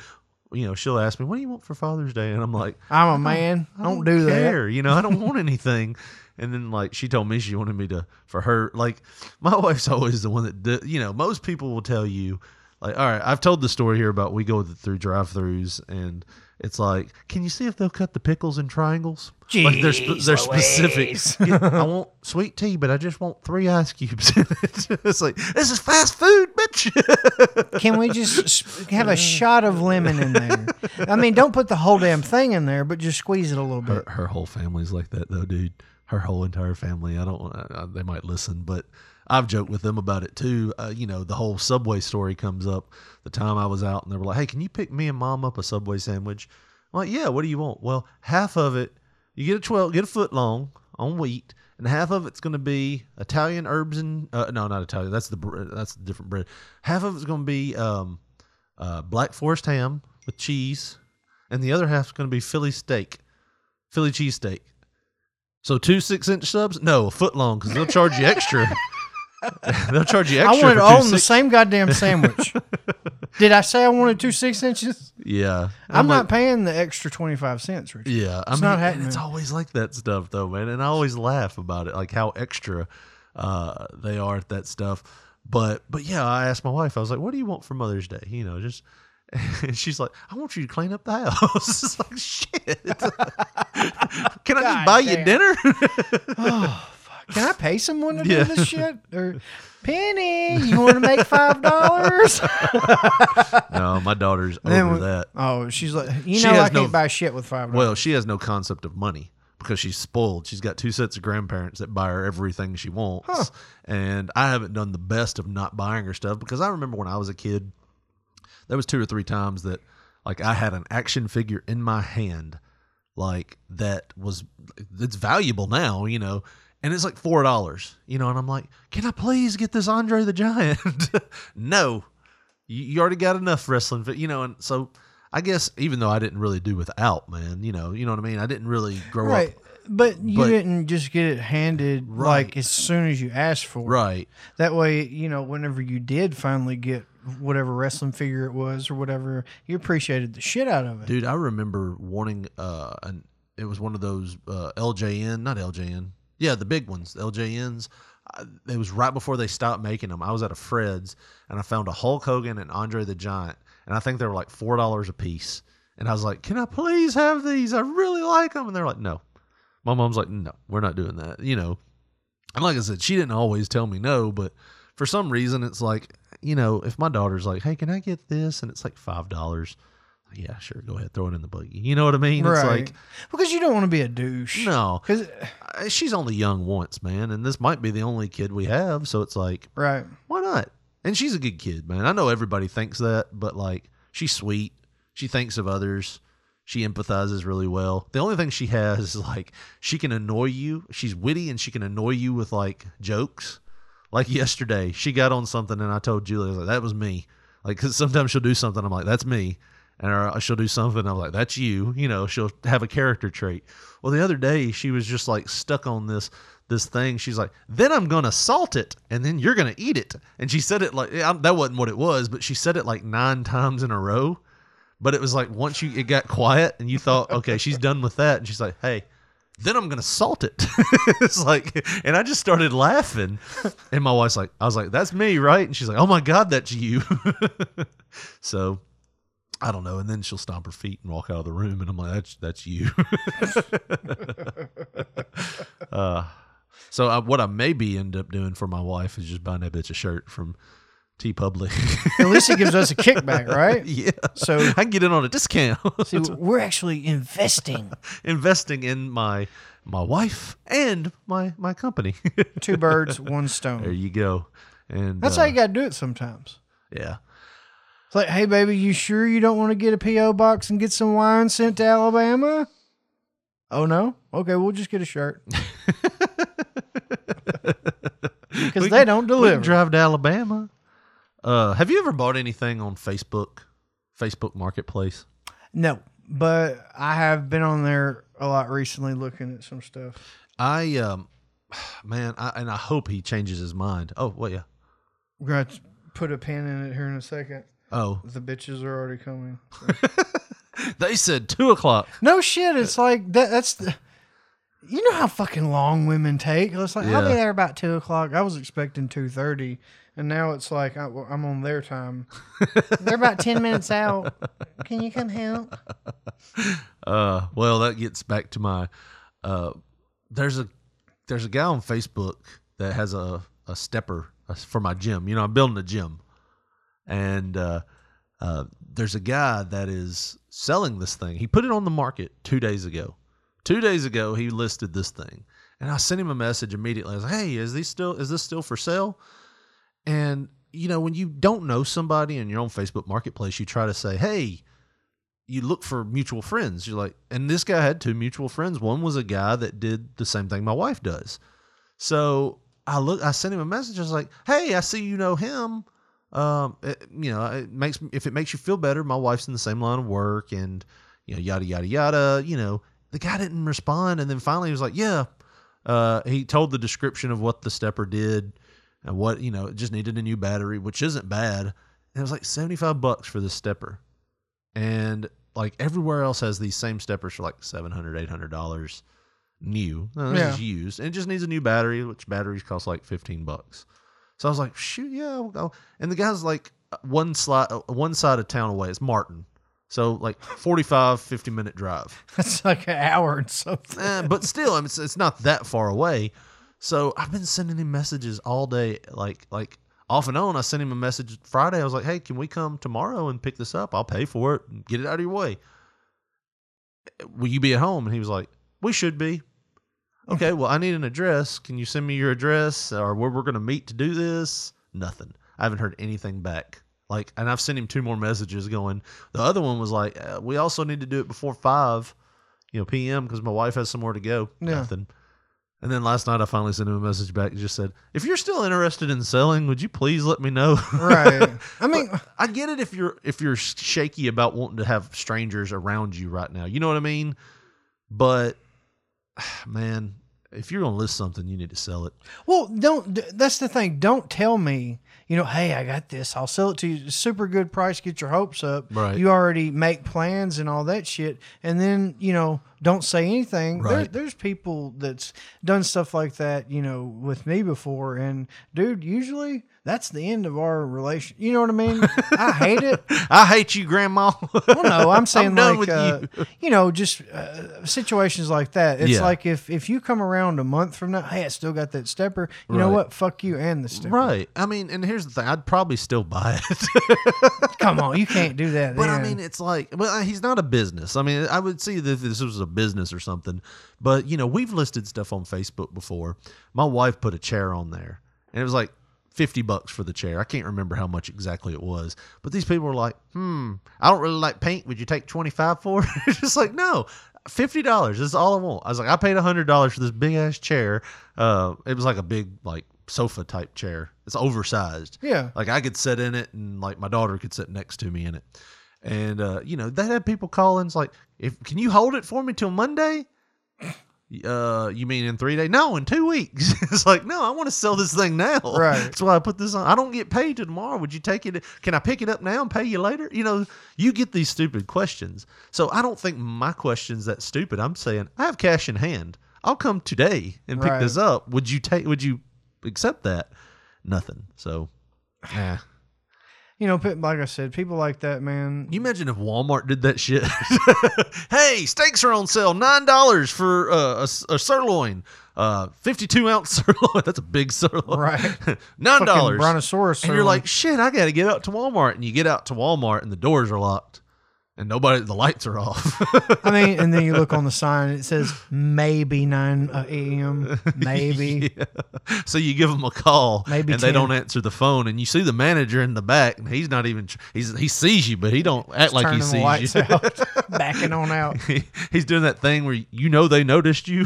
you know, she'll ask me, "What do you want for Father's Day?" And I'm like, I'm a man. I don't, do that. care. You know, I don't want anything. And then like she told me she wanted me to for her like my wife's always the one that do, you know most people will tell you like all right I've told the story here about we go through drive-throughs and it's like can you see if they'll cut the pickles in triangles? Like they're they're specific Yeah, I want sweet tea but I just want three ice cubes in it. It's like this is fast food bitch. Can we just have a shot of lemon in there? I mean, don't put the whole damn thing in there, but just squeeze it a little bit. her whole family's like that though dude. Her whole entire family. I don't want uh, they might listen but i've joked with them about it too. Uh, you know the whole subway story comes up the time i was out and they were like hey can you pick me and mom up a subway sandwich? I'm like yeah what do you want? Well half of it you get a 12 get a foot long on wheat and half of it's going to be italian herbs and uh, no not italian that's the that's the different bread. Half of it's going to be um, uh, black forest ham with cheese and the other half's going to be philly steak philly cheesesteak so two six inch subs? No, a foot long because they'll charge you extra. they'll charge you I extra. wanted for all two in the same goddamn sandwich. Did I say I wanted two six inches? Yeah, I'm, like, not paying the extra twenty five cents, Richard. Yeah, I It's mean, not happening. It's always like that stuff, though, man. And I always laugh about it, like how extra uh, they are at that stuff. But, but yeah, I asked my wife. I was like, "What do you want for Mother's Day?" You know, just. And she's like, "I want you to clean up the house." it's like shit. Can I just God buy you damn. dinner? Can I pay someone to Yeah. do this shit? Or Penny, you want to make five dollars? no, my daughter's Then over we- that. Oh, she's like, you She know, I no- can't buy shit with five dollars. Well, she has no concept of money because she's spoiled. She's got two sets of grandparents that buy her everything she wants. And I haven't done the best of not buying her stuff because I remember when I was a kid, there was two or three times that like I had an action figure in my hand like that was it's valuable now, you know. And it's like four dollars, you know, and I'm like, can I please get this Andre the Giant? no, you, you already got enough wrestling, you know, and so I guess even though I didn't really do without, man, you know, you know what I mean. I didn't really grow Right. up But you But- didn't just get it handed Right. like as soon as you asked for it. right. That way, you know, whenever you did finally get whatever wrestling figure it was or whatever, you appreciated the shit out of it. Dude, I remember wanting uh an it was one of those uh LJN, not LJN. Yeah, the big ones, the LJNs. It was right before they stopped making them. I was at a Fred's and I found a Hulk Hogan and Andre the Giant, and I think they were like four dollars a piece. And I was like, "Can I please have these? I really like them." And they're like, "No." My mom's like, "No, we're not doing that." You know. And like I said, she didn't always tell me no, but for some reason, it's like, you know, if my daughter's like, "Hey, can I get this?" and it's like five dollars, yeah, sure, go ahead, throw it in the buggy. You know what I mean? It's right. like, because you don't want to be a douche. no, Because, uh, she's only young once, man, and this might be the only kid we have, so it's like, right. why not? And she's a good kid, man. I know everybody thinks that, but like, she's sweet. She thinks of others. She empathizes really well. The only thing she has is like she can annoy you. She's witty and she can annoy you with like jokes. Like yesterday, she got on something and I told Julie, I was like, that was me. Like, cause sometimes she'll do something, I'm like, that's me. And she'll do something, I'm like, that's you. You know, she'll have a character trait. Well, the other day, she was just like stuck on this this thing. She's like, then I'm gonna salt it, and then you're gonna eat it. And she said it like that wasn't what it was, but she said it like nine times in a row. But it was like once you it got quiet and you thought, okay, she's done with that, and she's like, hey, then I'm gonna salt it. it's like, and I just started laughing, and my wife's like, I was like, that's me, right? And she's like, oh my god, that's you. so. I don't know, and then she'll stomp her feet and walk out of the room, and I'm like, "That's that's you." uh, so I, what I maybe end up doing for my wife is just buying that bitch a shirt from TeePublic. At least it gives us a kickback, right? yeah, So, I can get in on a discount. see, we're actually investing Investing in my my wife and my my company. two birds, one stone. there you go. And That's uh, how you got to do it sometimes. yeah. It's like, hey, baby, you sure you don't want to get a P.O. box and get some wine sent to Alabama? Oh, no? Okay, we'll just get a shirt. Because they don't deliver. drive to Alabama. Uh, have you ever bought anything on Facebook, Facebook Marketplace? No, but I have been on there a lot recently looking at some stuff. I um, man, I, and I hope he changes his mind. Oh, well, yeah. We're going to put a pin in it here in a second. Oh, The bitches are already coming. they said two o'clock. No shit. It's like that. That's the. You know how fucking long women take. It's like I'll be there about two o'clock. I was expecting two thirty, and now it's like I, I'm on their time. They're about ten minutes out. Can you come help? Uh, well, that gets back to my. Uh, there's a there's a guy on Facebook that has a a stepper for my gym. You know, I'm building a gym, and uh, uh, there's a guy that is selling this thing. He put it on the market two days ago. Two days ago, he listed this thing, and I sent him a message immediately. I was like, "Hey, is this still is this still for sale?" And you know, when you don't know somebody and you're on Facebook Marketplace, you try to say, "Hey." you look for mutual friends. You're like, and this guy had two mutual friends. One was a guy that did the same thing my wife does. So I look, I sent him a message. I was like, hey, I see you know him. Um, it- you know, it makes if it makes you feel better. My wife's in the same line of work, and you know, yada yada yada. You know, the guy didn't respond, and then finally he was like, yeah. Uh, he told the description of what the stepper did, and what you know, it just needed a new battery, which isn't bad. And it was like seventy five bucks for this stepper and like everywhere else has these same steppers for like 700 800 dollars new no, this Yeah. is used and it just needs a new battery which batteries cost like 15 bucks so i was like shoot yeah we'll go. And the guy's like one slide one side of town away it's martin. So like 45 50 minute drive. That's like an hour and something. Eh, but still I mean, it's, it's not that far away. So i've been sending him messages all day like like off and on. I sent him a message friday. I was like hey can we come tomorrow and pick this up? I'll pay for it and get it out of your way. Will you be at home? And he was like we should be okay well i need an address can you send me your address or where we're going to meet to do this nothing i haven't heard anything back like and i've sent him two more messages going the other one was like uh, we also need to do it before five you know, PM because my wife has somewhere to go. Yeah. Nothing. And then last night I finally sent him a message back. He just said, "If you're still interested in selling, would you please let me know?" Right. I mean, I get it if you're if you're shaky about wanting to have strangers around you right now. You know what I mean? But man, if you're gonna list something, you need to sell it. Well, don't. That's the thing. Don't tell me. You know, hey, I got this. I'll sell it to you. Super good price. Get your hopes up. Right. You already make plans and all that shit, and then you know, don't say anything. There, there's people that's done stuff like that. You know, with me before, and dude, usually that's the end of our relation. You know what I mean? I hate it. I hate you, Grandma. Well, no, I'm saying done like with uh, you. you. know, just uh, situations like that. It's Yeah. like if if you come around a month from now, hey, I still got that stepper. You know what? Fuck you and the stepper. right. I mean, and here's the thing: I'd probably still buy it. Come on, you can't do that. But I mean, it's like, well, he's not a business. I mean, I would see that this was a business or something. But you know, we've listed stuff on Facebook before. My wife put a chair on there, and it was like fifty bucks for the chair. I can't remember how much exactly it was. But these people were like, "Hmm, I don't really like paint. Would you take twenty five for it?" it's just like, no. Fifty dollars This is all I want. I was like, I paid hundred dollars for this big ass chair. Uh, it was like a big like sofa type chair. It's oversized. Yeah. Like I could sit in it and like my daughter could sit next to me in it. And uh, you know, they had people calling it's like, if can you hold it for me till Monday? Uh, you mean in three days? No, in two weeks. it's like, no, I want to sell this thing now. Right. That's why I put this on. I don't get paid tomorrow. Would you take it? Can I pick it up now and pay you later? You know, you get these stupid questions. So I don't think my question's that stupid. I'm saying I have cash in hand. I'll come today and pick Right. this up. Would you take? Would you accept that? Nothing. So. you know, like I said, people like that, man. You imagine if Walmart did that shit? hey, steaks are on sale, nine dollars for uh, a, a sirloin, uh, fifty-two ounce sirloin. That's a big sirloin, Right. nine dollars. Brontosaurus and you're like, shit, I got to get out to Walmart, and you get out to Walmart, and the doors are locked, and nobody, the lights are off. I mean, and then you look on the sign, and it says maybe nine uh, a.m. Maybe. so you give them a call, Maybe and they don't answer the phone, and you see the manager in the back, and he's not even. He's he sees you, but he don't act like he sees lights you. out, backing on out. He- he's doing that thing where you know they noticed you.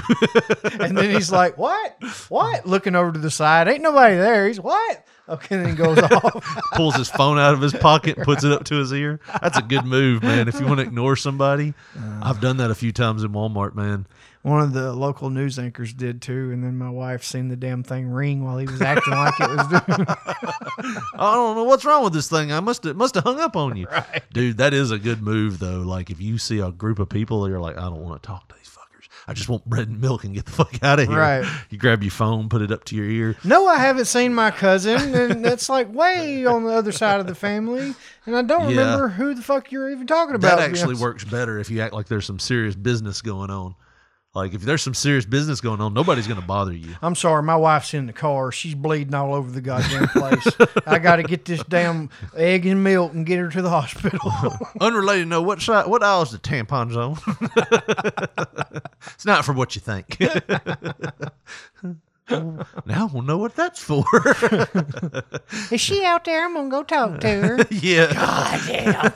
And then he's like, "What? What?" Looking over to the side, ain't nobody there. He's what? Okay, then he goes off. Pulls his phone out of his pocket and puts it up to his ear. That's a good move, man. If you want to ignore somebody, uh, I've done that a few times in Walmart, man. One of the local news anchors did too, and then my wife seen the damn thing ring while he was acting like it was doing. I don't know what's wrong with this thing. I must have must have hung up on you, dude. That is a good move, though. Like if you see a group of people, you're like, I don't want to talk to. I just want bread and milk and get the fuck out of here. Right. You grab your phone, put it up to your ear. no, I haven't seen my cousin, and that's like way on the other side of the family, and I don't Yeah. remember who the fuck you're even talking about. That actually works better if you act like there's some serious business going on. Like if there's some serious business going on, nobody's gonna bother you. I'm sorry, my wife's in the car. She's bleeding all over the goddamn place. I got to get this damn egg and milk and get her to the hospital. Unrelated, no. What side? What aisle is the tampons on? it's not for what you think. Now we'll know what that's for. Is she out there? I'm gonna go talk to her. yeah.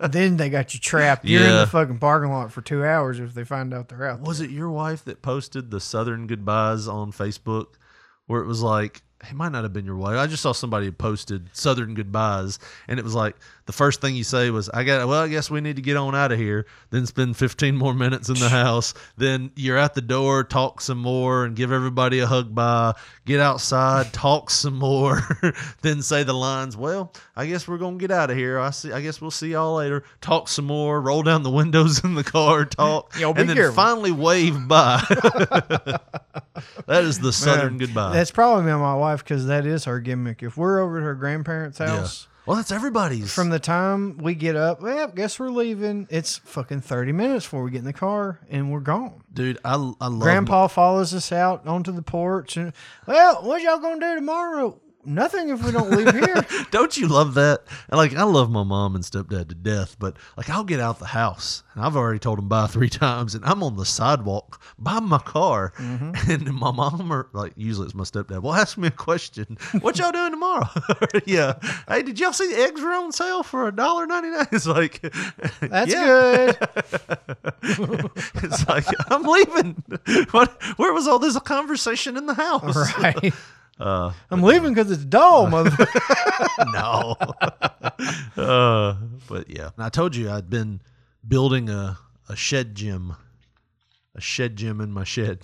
then they got you trapped. You're in Yeah. the fucking parking lot for two hours if they find out they're out. Was it your wife that posted the Southern goodbyes on Facebook, where it was like it might not have been your wife. I just saw somebody had posted Southern goodbyes, and it was like the first thing you say was, "I got well, I guess we need to get on out of here." Then spend 15 more minutes in the house. Then you're at the door, talk some more, and give everybody a hug bye. Get outside, talk some more. then say the lines, "Well, I guess we're gonna get out of here. I see. I guess we'll see y'all later." Talk some more. Roll down the windows in the car. Talk, Yo, and then careful. finally wave bye. that is the Southern Man, goodbye. That's probably been my wife because that is her gimmick. If we're over at her grandparents' Yeah. Well, that's everybody's. from the time we get up, well, guess we're leaving. It's fucking 30 minutes before we get in the car and we're gone. dude, I I love Grandpa follows us out onto the porch and, well, what y'all gonna do tomorrow? Nothing if we don't leave here. Don't you love that? And like, I love my mom and stepdad to death, but like, I'll get out the house, and I've already told them bye three times, and I'm on the sidewalk by my car, mm-hmm. and my mom or like, usually it's my stepdad, will ask me a question. What y'all doing tomorrow? yeah. Hey, did y'all see the eggs were on sale for a dollar ninety nine? It's like, That's good. It's like I'm leaving. What? Where was all this conversation in the house? Right. Uh, I'm leaving because it's dull, motherfucker. no. uh, but yeah, and I told you I'd been building a, a shed gym, a shed gym in my shed.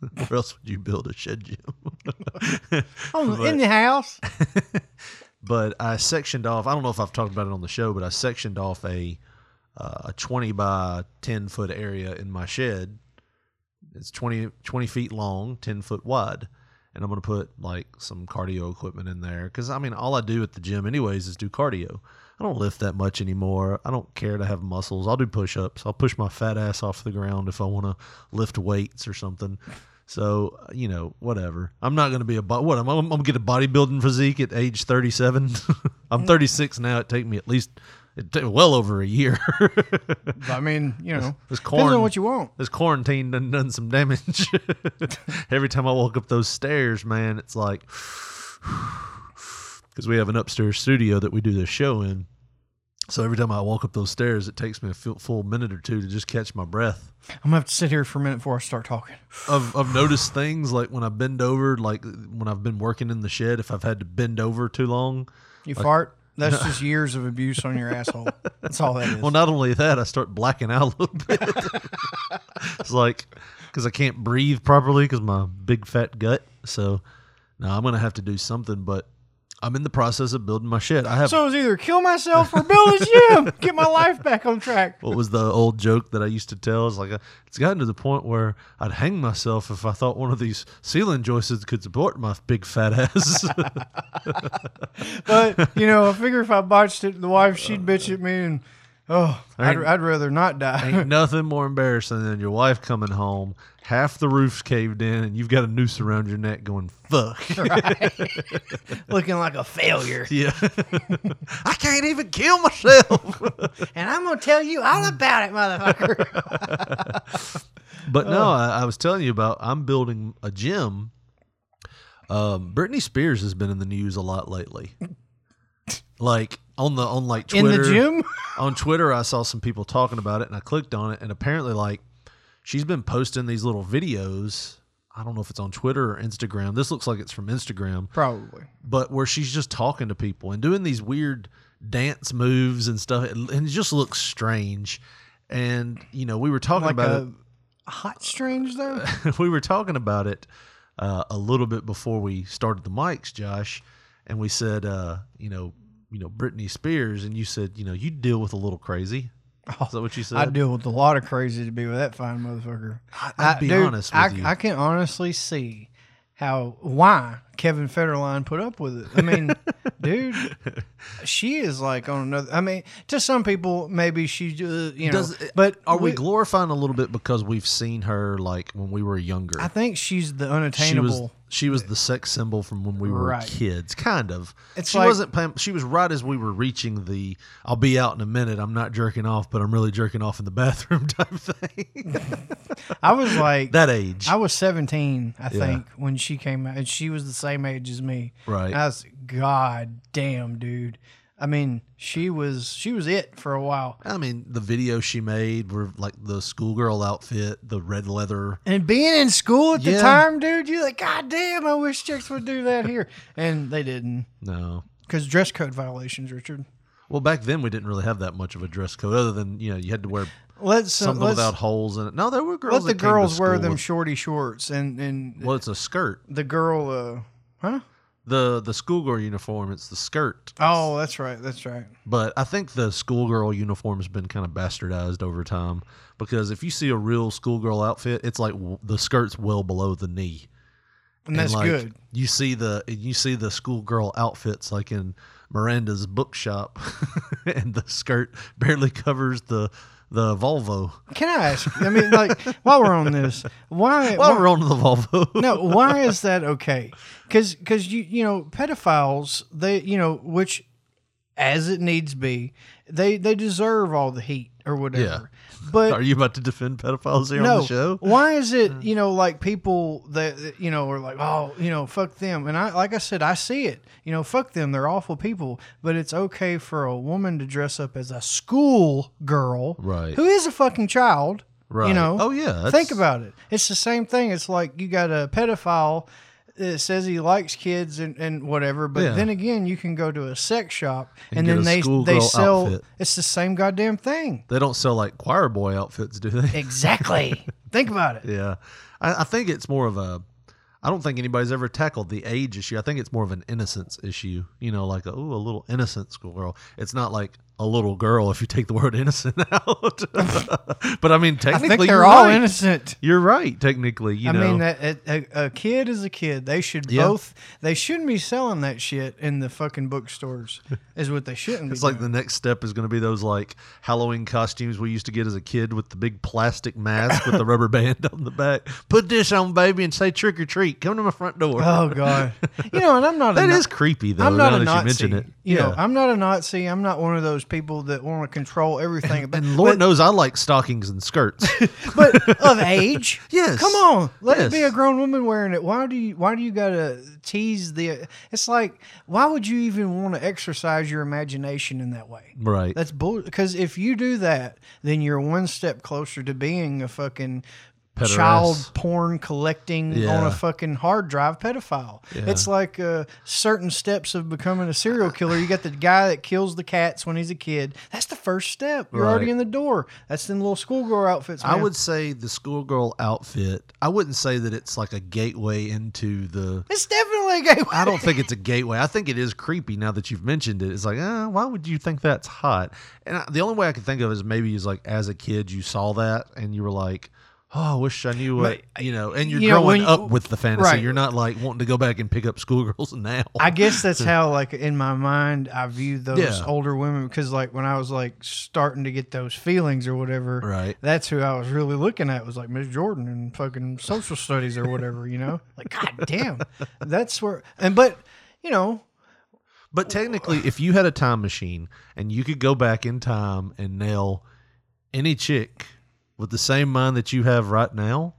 Where else would you build a shed gym? Oh, in the house. but I sectioned off. I don't know if I've talked about it on the show, but I sectioned off a uh, a twenty by ten foot area in my shed. It's 20, 20 feet long, ten foot wide, and I'm going to put like some cardio equipment in there because I mean, all I do at the gym, anyways, is do cardio. I don't lift that much anymore. I don't care to have muscles. I'll do push ups. I'll push my fat ass off the ground if I want to lift weights or something. So you know, whatever. I'm not going to be a bo- what. I'm, I'm going to get a bodybuilding physique at age 37. I'm mm. 36 now. It take me at least it well over a year. I mean, you know, This depends corn, on what you want. This quarantine done done some damage. Every time I walk up those stairs, man, it's like because we have an upstairs studio that we do this show in. So every time I walk up those stairs, it takes me a full, full minute or two to just catch my breath. I'm gonna have to sit here for a minute before I start talking. I've, I've noticed things like when I bend over, like when I've been working in the shed, if I've had to bend over too long. You like- fart. That's just years of abuse on your asshole. That's all that is. Well, not only that, I start blacking out a little bit. it's like because I can't breathe properly because my big fat gut. So now I'm gonna have to do something. But I'm in the process of building my shit. I have so it's either kill myself or build a gym, get my life back on track. what was the old joke that I used to tell? It's like uh it's gotten to the point where I'd hang myself if I thought one of these ceiling joists could support my big fat ass. But you know, I figure if I botched it, the wife she'd bitch at me, and oh, I'd, I'd rather not die. Ain't nothing more embarrassing than your wife coming home, half the roof's caved in, and you've got a noose around your neck going, fuck. Looking like a failure. Yeah. I can't even kill myself. And I'm gonna tell you all about it, motherfucker. but no, I, I was telling you about I'm building a gym. Um, Britney Spears has been in the news a lot lately. Like on the on like In the Twitter. gym? on Twitter, I saw some people talking about it, and I clicked on it, and apparently, like she's been posting these little videos. I don't know if it's on Twitter or Instagram. This looks like it's from Instagram. Probably. but where she's just talking to people and doing these weird dance moves and stuff, and it just looks strange. And you know, we were talking Like about a hot strange though. we were talking about it uh, a little bit before we started the mics, Josh, and we said, uh, you know, you know, Britney Spears, and you said, you know, you deal with a little crazy. Oh, Is that what you said? I deal with a lot of crazy to be with that fine motherfucker. I'd be dude, honest with I, you. I can honestly see how why Kevin Federline put up with it. I mean, dude, she is like on another. I mean, to some people, maybe she, uh, you know, Does, but are we we- glorifying a little bit because we've seen her like when we were younger? I think she's the she unattainable. was she was the sex symbol from when we were Right. kids, kind of. It's she like- wasn't. She was right as we were reaching the. I'll be out in a minute. I'm not jerking off, but I'm really jerking off in the bathroom type thing. I was like that age, I was 17, I Yeah. think, when she came out, and she was the same age as me. Right. I was, God damn, dude. I mean, she was she was it for a while. I mean, the video she made were like the schoolgirl outfit, the red leather. And being in school at the time, dude, you're like, God damn, I wish chicks would do that here. And they didn't. No. Because dress code violations, Richard. Well, back then we didn't really have that much of a dress code, other than you know you had to wear Let's uh, something let's, without holes in it. No, there were girls. let the that came to girls wear them with- shorty shorts and and well, it's a skirt. the girl uh huh? The the schoolgirl uniform, it's the skirt. Oh, that's right, that's right. But I think the schoolgirl uniform has been kind of bastardized over time because if you see a real schoolgirl outfit, it's like w- the skirt's well below the knee. And that's like, good. You see the you see the schoolgirl outfits like in Miranda's bookshop, and the skirt barely covers the the Volvo. Can I ask? I mean, like, while we're on this, why? While why- we're on the Volvo. no, why is that okay? Because you you know pedophiles they you know which as it needs be they they deserve all the heat or whatever. But Are you about to defend pedophiles here no, on the show? why is it you know like people that that, you know are like oh you know fuck them. And I like I said I see it. You know fuck them. They're awful people. But it's okay for a woman to dress up as a school girl Right. who is a fucking child Right. you know? Oh, yeah, think about it. It's the same thing. It's like you got a pedophile that says he likes kids and, and whatever but Yeah. then again you can go to a sex shop And and, get then they they schoolgirl sell outfit. it's the same goddamn thing They don't sell like choir boy outfits, do they? exactly think about it Yeah, I, I think it's more of a. I don't think anybody's ever tackled the age issue. I think it's more of an innocence issue. You know, like a, ooh, a little innocent schoolgirl. It's not like a little girl if you take the word innocent out. but I mean, I technically, think they're you're all right. innocent You're right. Technically, you I know. mean, that a, a, kid is a kid. They should Yeah. both. They shouldn't be selling that shit in the fucking bookstores. is what they shouldn't be. It's like the next step is going to be those like Halloween costumes we used to get as a kid with the big plastic mask with the rubber band on the back. Put this on, baby, and say trick or treat. Come to my front door. Oh god, you know, and I'm not. That a, is creepy though. I'm not now a that Nazi. you mention it. You yeah. know, I'm not a Nazi. I'm not one of those people that want to control everything. But, and Lord but, knows I like stockings and skirts. but of age. Yes. Come on, let Yes. it be a grown woman wearing it. Why do you? Why do you gotta tease the? It's like, why would you even want to exercise your imagination in that way? right. That's bull. Because if you do that, then you're one step closer to being a fucking Pederast. child porn collecting on a fucking hard drive pedophile. Yeah. It's like uh, certain steps of becoming a serial killer. You got the guy that kills the cats when he's a kid. That's the first step. You're already in the door. That's them little schoolgirl outfits. I would say the schoolgirl outfit. I wouldn't say that it's like a gateway into the. It's definitely a gateway. I don't think it's a gateway. I think it is creepy now that you've mentioned it. It's like, uh, why would you think that's hot? And I, the only way I can think of is maybe is like as a kid you saw that and you were like, oh, I wish I knew what you know. And you're you growing when- up with the fantasy. right. You're not like wanting to go back and pick up schoolgirls now. I guess that's how, like, in my mind, I view those Yeah. older women because, like, when I was like starting to get those feelings or whatever, Right. That's who I was really looking at was like Miss Jordan and fucking social studies or whatever, you know. Like, god damn, that's where. And but, you know, But technically, if you had a time machine and you could go back in time and nail any chick with the same mind that you have right now,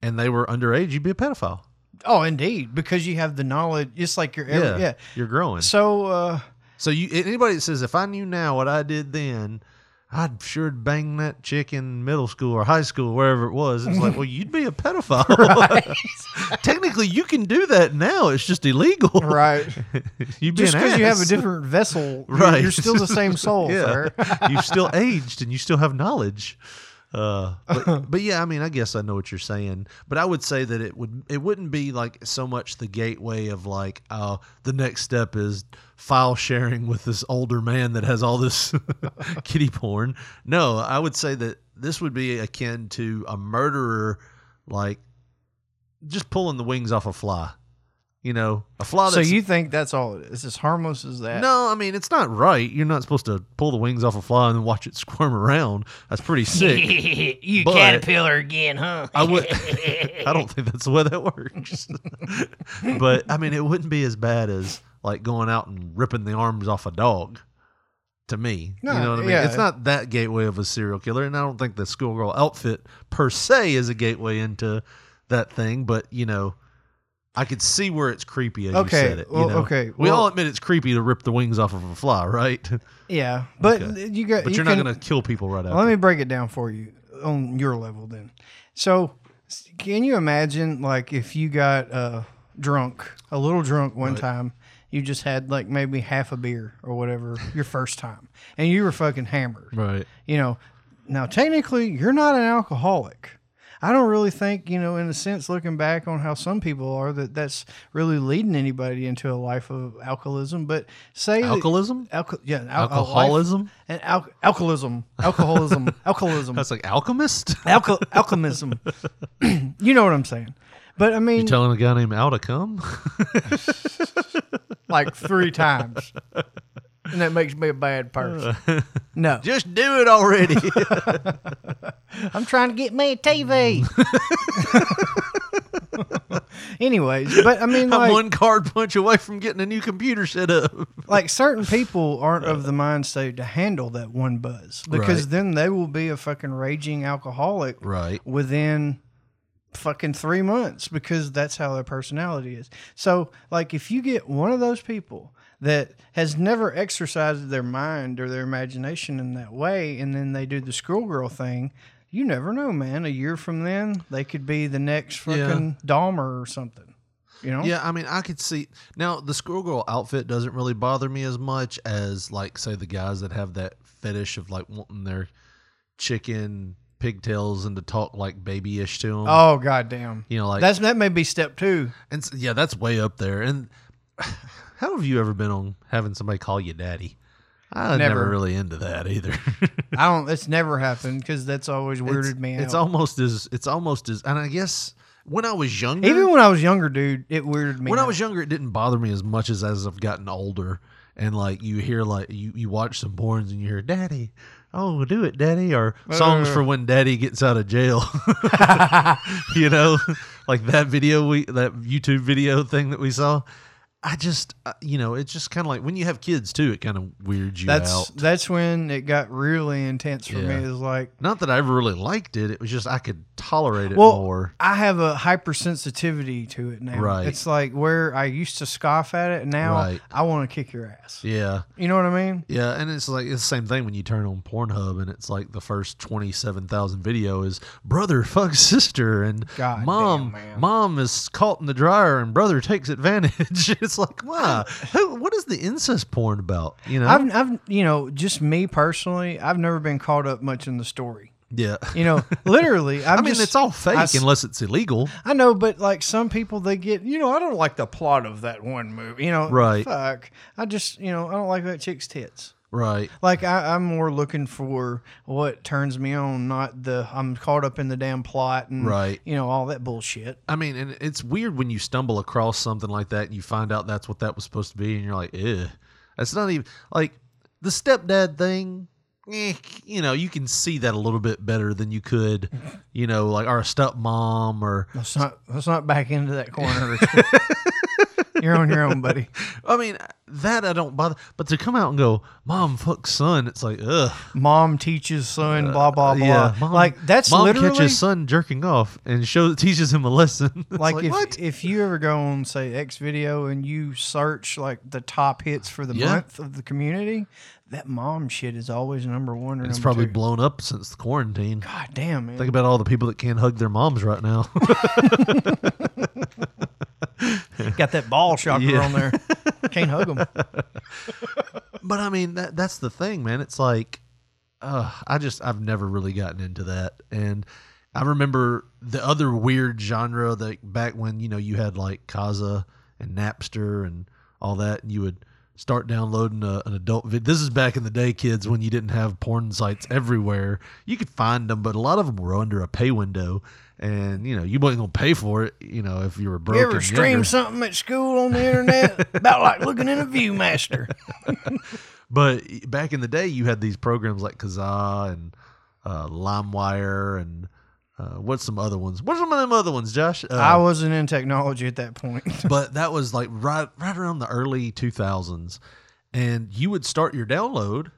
and they were underage, you'd be a pedophile. oh, indeed, because you have the knowledge. It's like you're, every, yeah. you're growing. So, uh, So you anybody that says if I knew now what I did then, I'd sure bang that chick in middle school or high school, wherever it was. It's like, well, you'd be a pedophile. Technically, you can do that now. It's just illegal. right, you'd be just because you have a different vessel, you're- right? You're, still the same soul, yeah. sir. You've still aged and you still have knowledge. Uh, but, but yeah, I mean, I guess I know what you're saying. But I would say that it would it wouldn't be like so much the gateway of like, oh, the next step is file sharing with this older man that has all this kitty porn. No, I would say that this would be akin to a murderer, like just pulling the wings off a fly. You know, a fly. So you think that's all it is? It's as harmless as that? no, I mean it's not right. You're not supposed to pull the wings off a fly and then watch it squirm around. That's pretty sick. you But- caterpillar again, huh? I would. I don't think that's the way that works. but I mean, it wouldn't be as bad as like going out and ripping the arms off a dog. To me, No, you know what I mean. yeah. It's not that gateway of a serial killer, and I don't think the schoolgirl outfit per se is a gateway into that thing. But you know, I could see where it's creepy as Okay, you said it. you well, know? okay, we well- all admit it's creepy to rip the wings off of a fly, right? Yeah, but Okay. you got. But you you're can- not going to kill people right after. Let me break it down for you on your level then. So, can you imagine like if you got uh, drunk, a little drunk one Right. time, you just had like maybe half a beer or whatever your first time, and you were fucking hammered. right. You know, now technically you're not an alcoholic. I don't really think, you know, in a sense, looking back on how some people are, that that's really leading anybody into a life of alcoholism. But say that- Alcoholism? alco- yeah, al- Alcoholism? and al- alcoholism, alcoholism, alcoholism. That's like alchemist. Alco- alchemism. you know what I'm saying. But I mean, You telling a guy named Al to come? like three times. And that makes me a bad person. No, Just do it already. I'm trying to get me a TV. Anyways, but I mean, I'm like, one card punch away from getting a new computer set up. like certain people aren't of the mind state to handle that one buzz because Right. then they will be a fucking raging alcoholic Right. within fucking three months because that's how their personality is. So, like, if you get one of those people that has never exercised their mind or their imagination in that way, and then they do the schoolgirl thing, you never know, man. A year from then, they could be the next Yeah. fucking Dahmer or something. You know? Yeah, I mean, I could see now the schoolgirl outfit doesn't really bother me as much as like say the guys that have that fetish of like wanting their chicken pigtails and to talk like babyish to them. Oh goddamn! you know, like That's that may be step two. and yeah, that's way up there. And how have you ever been on having somebody call you daddy? I'm never, Never. really into that either. I don't. It's never happened because that's always weirded it's, me out. It's almost as it's almost as, and I guess when I was younger, Even when I was younger, dude, it weirded me. when I was younger, it didn't bother me as much as as I've gotten older. And like you hear like you, you watch some porns and you hear daddy, oh do it daddy, or uh. songs for when daddy gets out of jail. you know, like that video we that YouTube video thing that we saw. I just uh, you know it's just kind of like when you have kids too, it kind of weirds you that's out. that's when it got really intense for Yeah. me. Is like, Not that I ever really liked it. It was just I could tolerate it well, more. I have a hypersensitivity to it now. Right. It's like where I used to scoff at it, and now Right. I want to kick your ass. Yeah. You know what I mean? Yeah, and it's like it's the same thing when you turn on Pornhub and it's like the first twenty seven thousand video is brother fucks sister and God mom damn, mom is caught in the dryer and brother takes advantage. it's like wow, who, what is the incest porn about? You know? I've, I've, you know, just me personally, I've never been caught up much in the story. yeah, You know, literally. i I mean it's all fake I unless it's illegal. I know, but like some people, they get, you know, I don't like the plot of that one movie. You know, Right. Fuck. I just, you know, I don't like that chick's tits. Right. Like I, I'm more looking for what turns me on, not the I'm caught up in the damn plot and Right. you know all that bullshit. I mean, and it's weird when you stumble across something like that and you find out that's what that was supposed to be, and you're like, "Ugh." That's not even like the stepdad thing. Eh, you know, you can see that a little bit better than you could, you know, like or a stepmom or. Let's not let's not back into that corner. You're on your own, buddy. I mean, that I don't bother, but to come out and go, "Mom, fuck son," it's like, ugh. Mom teaches son, blah blah blah. Uh, Yeah, mom, like that's mom literally catches son jerking off and shows teaches him a lesson. It's like, if what? if you ever go on say X video and you search like the top hits for the Yeah. month of the community, that mom shit is always number one or it's probably two. blown up since the quarantine. God damn man. Think about all the people that can't hug their moms right now. Got that ball shocker Yeah. on there. Can't hug them. But I mean, that that's the thing, man. It's like, uh, I just I've never really gotten into that, and I remember the other weird genre that back when you know you had like Kazaa and Napster and all that, and you would start downloading a, an adult vid. This is back in the day, kids, when you didn't have porn sites everywhere. You could find them, but a lot of them were under a pay window, and you know you wasn't gonna pay for it. You know if you were broke. You ever stream something at school on the internet about like looking in a ViewMaster? But back in the day, you had these programs like Kazaa and uh, LimeWire and uh, what's some other ones? What's some of them other ones, Josh? Uh, I wasn't in technology at that point. but that was like right right around the early 2000s, and you would start your download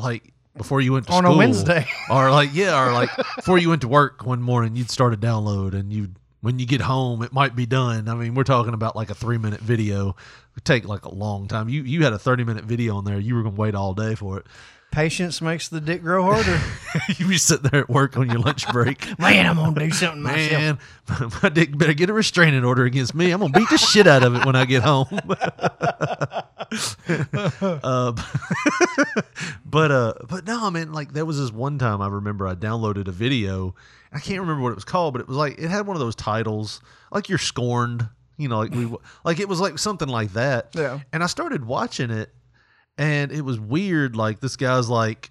like before you went to On a. Wednesday. or like yeah, or like before you went to work one morning, you'd start a download, and you when you get home, it might be done. I mean, we're talking about like a three minute video. It would take like a long time. You you had a thirty minute video on there. You were gonna wait all day for it. Patience makes the dick grow harder. you be sitting there at work on your lunch break. Man, I'm gonna do something myself. Man, my dick better get a restraining order against me. I'm gonna beat the shit out of it when I get home. uh, but uh, but no, I mean, like there was this one time I remember I downloaded a video. I can't remember what it was called, but it was like it had one of those titles, like you're scorned. You know, like we like it was like something like that. Yeah. And I started watching it, and it was weird. Like this guy's like,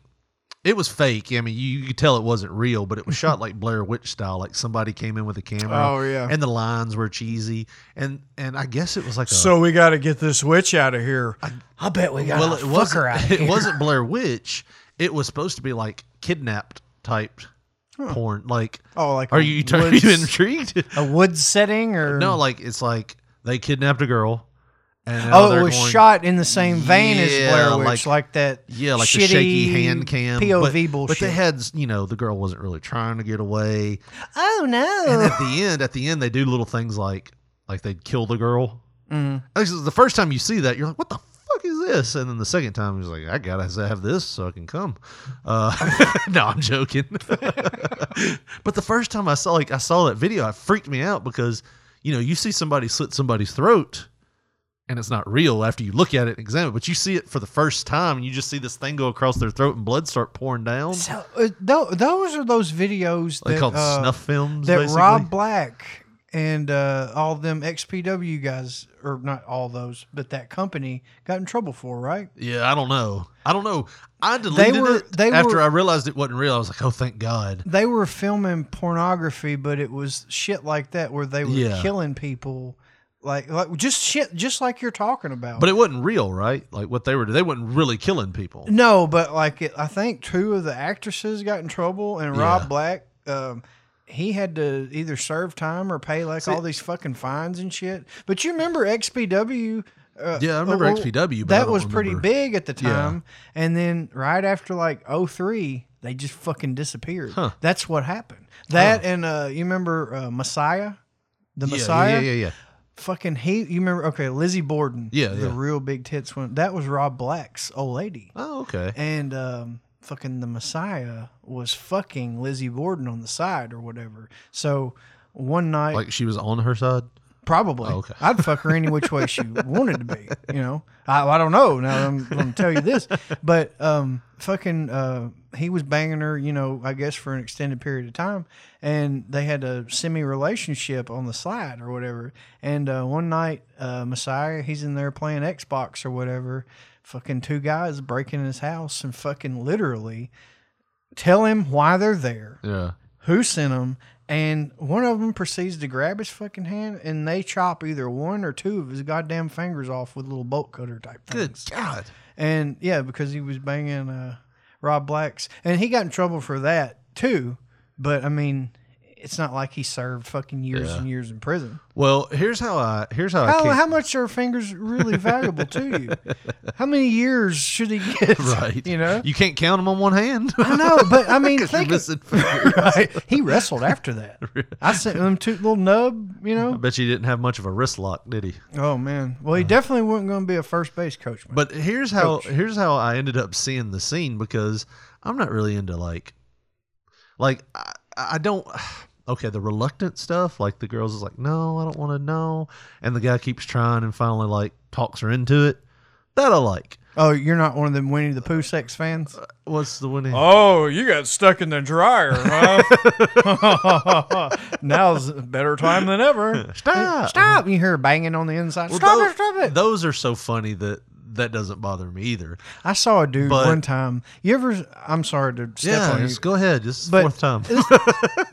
It was fake. I mean, you, you could tell it wasn't real, but it was shot like Blair Witch style. Like somebody came in with a camera. Oh, yeah. and the lines were cheesy, and and I guess it was like a. So we got to get this witch out of here. I, bet we got well, to it fuck wasn't. her out of It wasn't Blair Witch. It was supposed to be like kidnapped type porn. Like, Oh, like are a you are you intrigued? a woods setting or no, like it's like they kidnapped a girl. Oh, it was going- shot in the same vein as Blair Witch, like- like, that. Yeah, like shitty the shaky hand cam POV but, bullshit. But they had, you know, the girl wasn't really trying to get away. oh no! And at the end, at the end, they do little things like like they'd kill the girl. Actually, the first time you see that, you're like, "What the fuck is this?" And then the second time, he's like, "I gotta have this so I can come." Uh, no, I'm joking. but the first time I saw like I saw that video, it freaked me out because you know you see somebody slit somebody's throat. And it's not real after you look at it and examine it, but you see it for the first time, and you just see this thing go across their throat and blood start pouring down. So, uh, tho- those are those videos They that, called uh, snuff films. that basically. Rob Black and uh, all them XPW guys, or not all those, but that company got in trouble for, right? Yeah, I don't know. I don't know. I deleted were- it they after were- I realized it wasn't real. I was like, oh, thank God. They were filming pornography, but it was shit like that where they were Yeah. killing people, like like just shit, just like you're talking about. But it wasn't real, right? Like what they were, doing. they weren't really killing people. No, but like it, I think two of the actresses got in trouble, and Yeah. Rob Black, um, he had to either serve time or pay like See- all these fucking fines and shit. But you remember XPW? Uh, Yeah, I remember well, XPW, but That was pretty big at the Yeah. time, and then right after like 03, they just fucking disappeared. Huh. That's what happened. That and uh, you remember uh, Messiah, the Yeah, Messiah. Yeah, yeah, yeah. Fucking he, you remember? Okay, Lizzy Borden. Yeah, the yeah. real big tits one. That was Rob Black's old lady. Oh, okay. And um, fucking the Messiah was fucking Lizzy Borden on the side or whatever. So one night, Like she was on her side. Probably, Oh, okay. I'd fuck her any which way she wanted to be. You know, I, I don't know. Now I'm going to tell you this, but um, fucking, uh, he was banging her. You know, I guess for an extended period of time, and they had a semi relationship on the side or whatever. And uh, one night, uh, Messiah, he's in there playing Xbox or whatever. Fucking two guys breaking his house and fucking literally tell him why they're there Yeah. Who sent them, and one of them proceeds to grab his fucking hand, and they chop either one or two of his goddamn fingers off with little bolt cutter type thing. Good. God. And yeah, because he was banging uh, Rob Black's, and he got in trouble for that too. But I mean, it's not like he served fucking years Yeah. and years in prison. Well, here's how I here's how, I How, much are fingers really valuable to you? How many years should he get? right. You know. you can't count them on one hand. I know, but I mean, 'Cause you're think of- missing fingers. right? He wrestled after that. I sent him two little nub, you know. I know. bet you didn't have much of a wrist lock, did he? Oh man, well he uh. definitely wasn't going to be a first base coach. Man. But here's how Coach. here's how I ended up seeing the scene because I'm not really into like like I, I don't okay the reluctant stuff like the girls is like no I don't want to know and the guy keeps trying and finally like talks her into it that I like oh, you're not one of them Winnie the Pooh sex fans. Uh, what's the Winnie? Oh, you got stuck in the dryer, huh? Now's a better time than ever. stop Stop! You hear banging on the inside. Well, stop those, it! Stop it! those are so funny that that doesn't bother me either I saw a dude But- one time. You ever? I'm sorry to step yeah on you. just go ahead this is the But- fourth time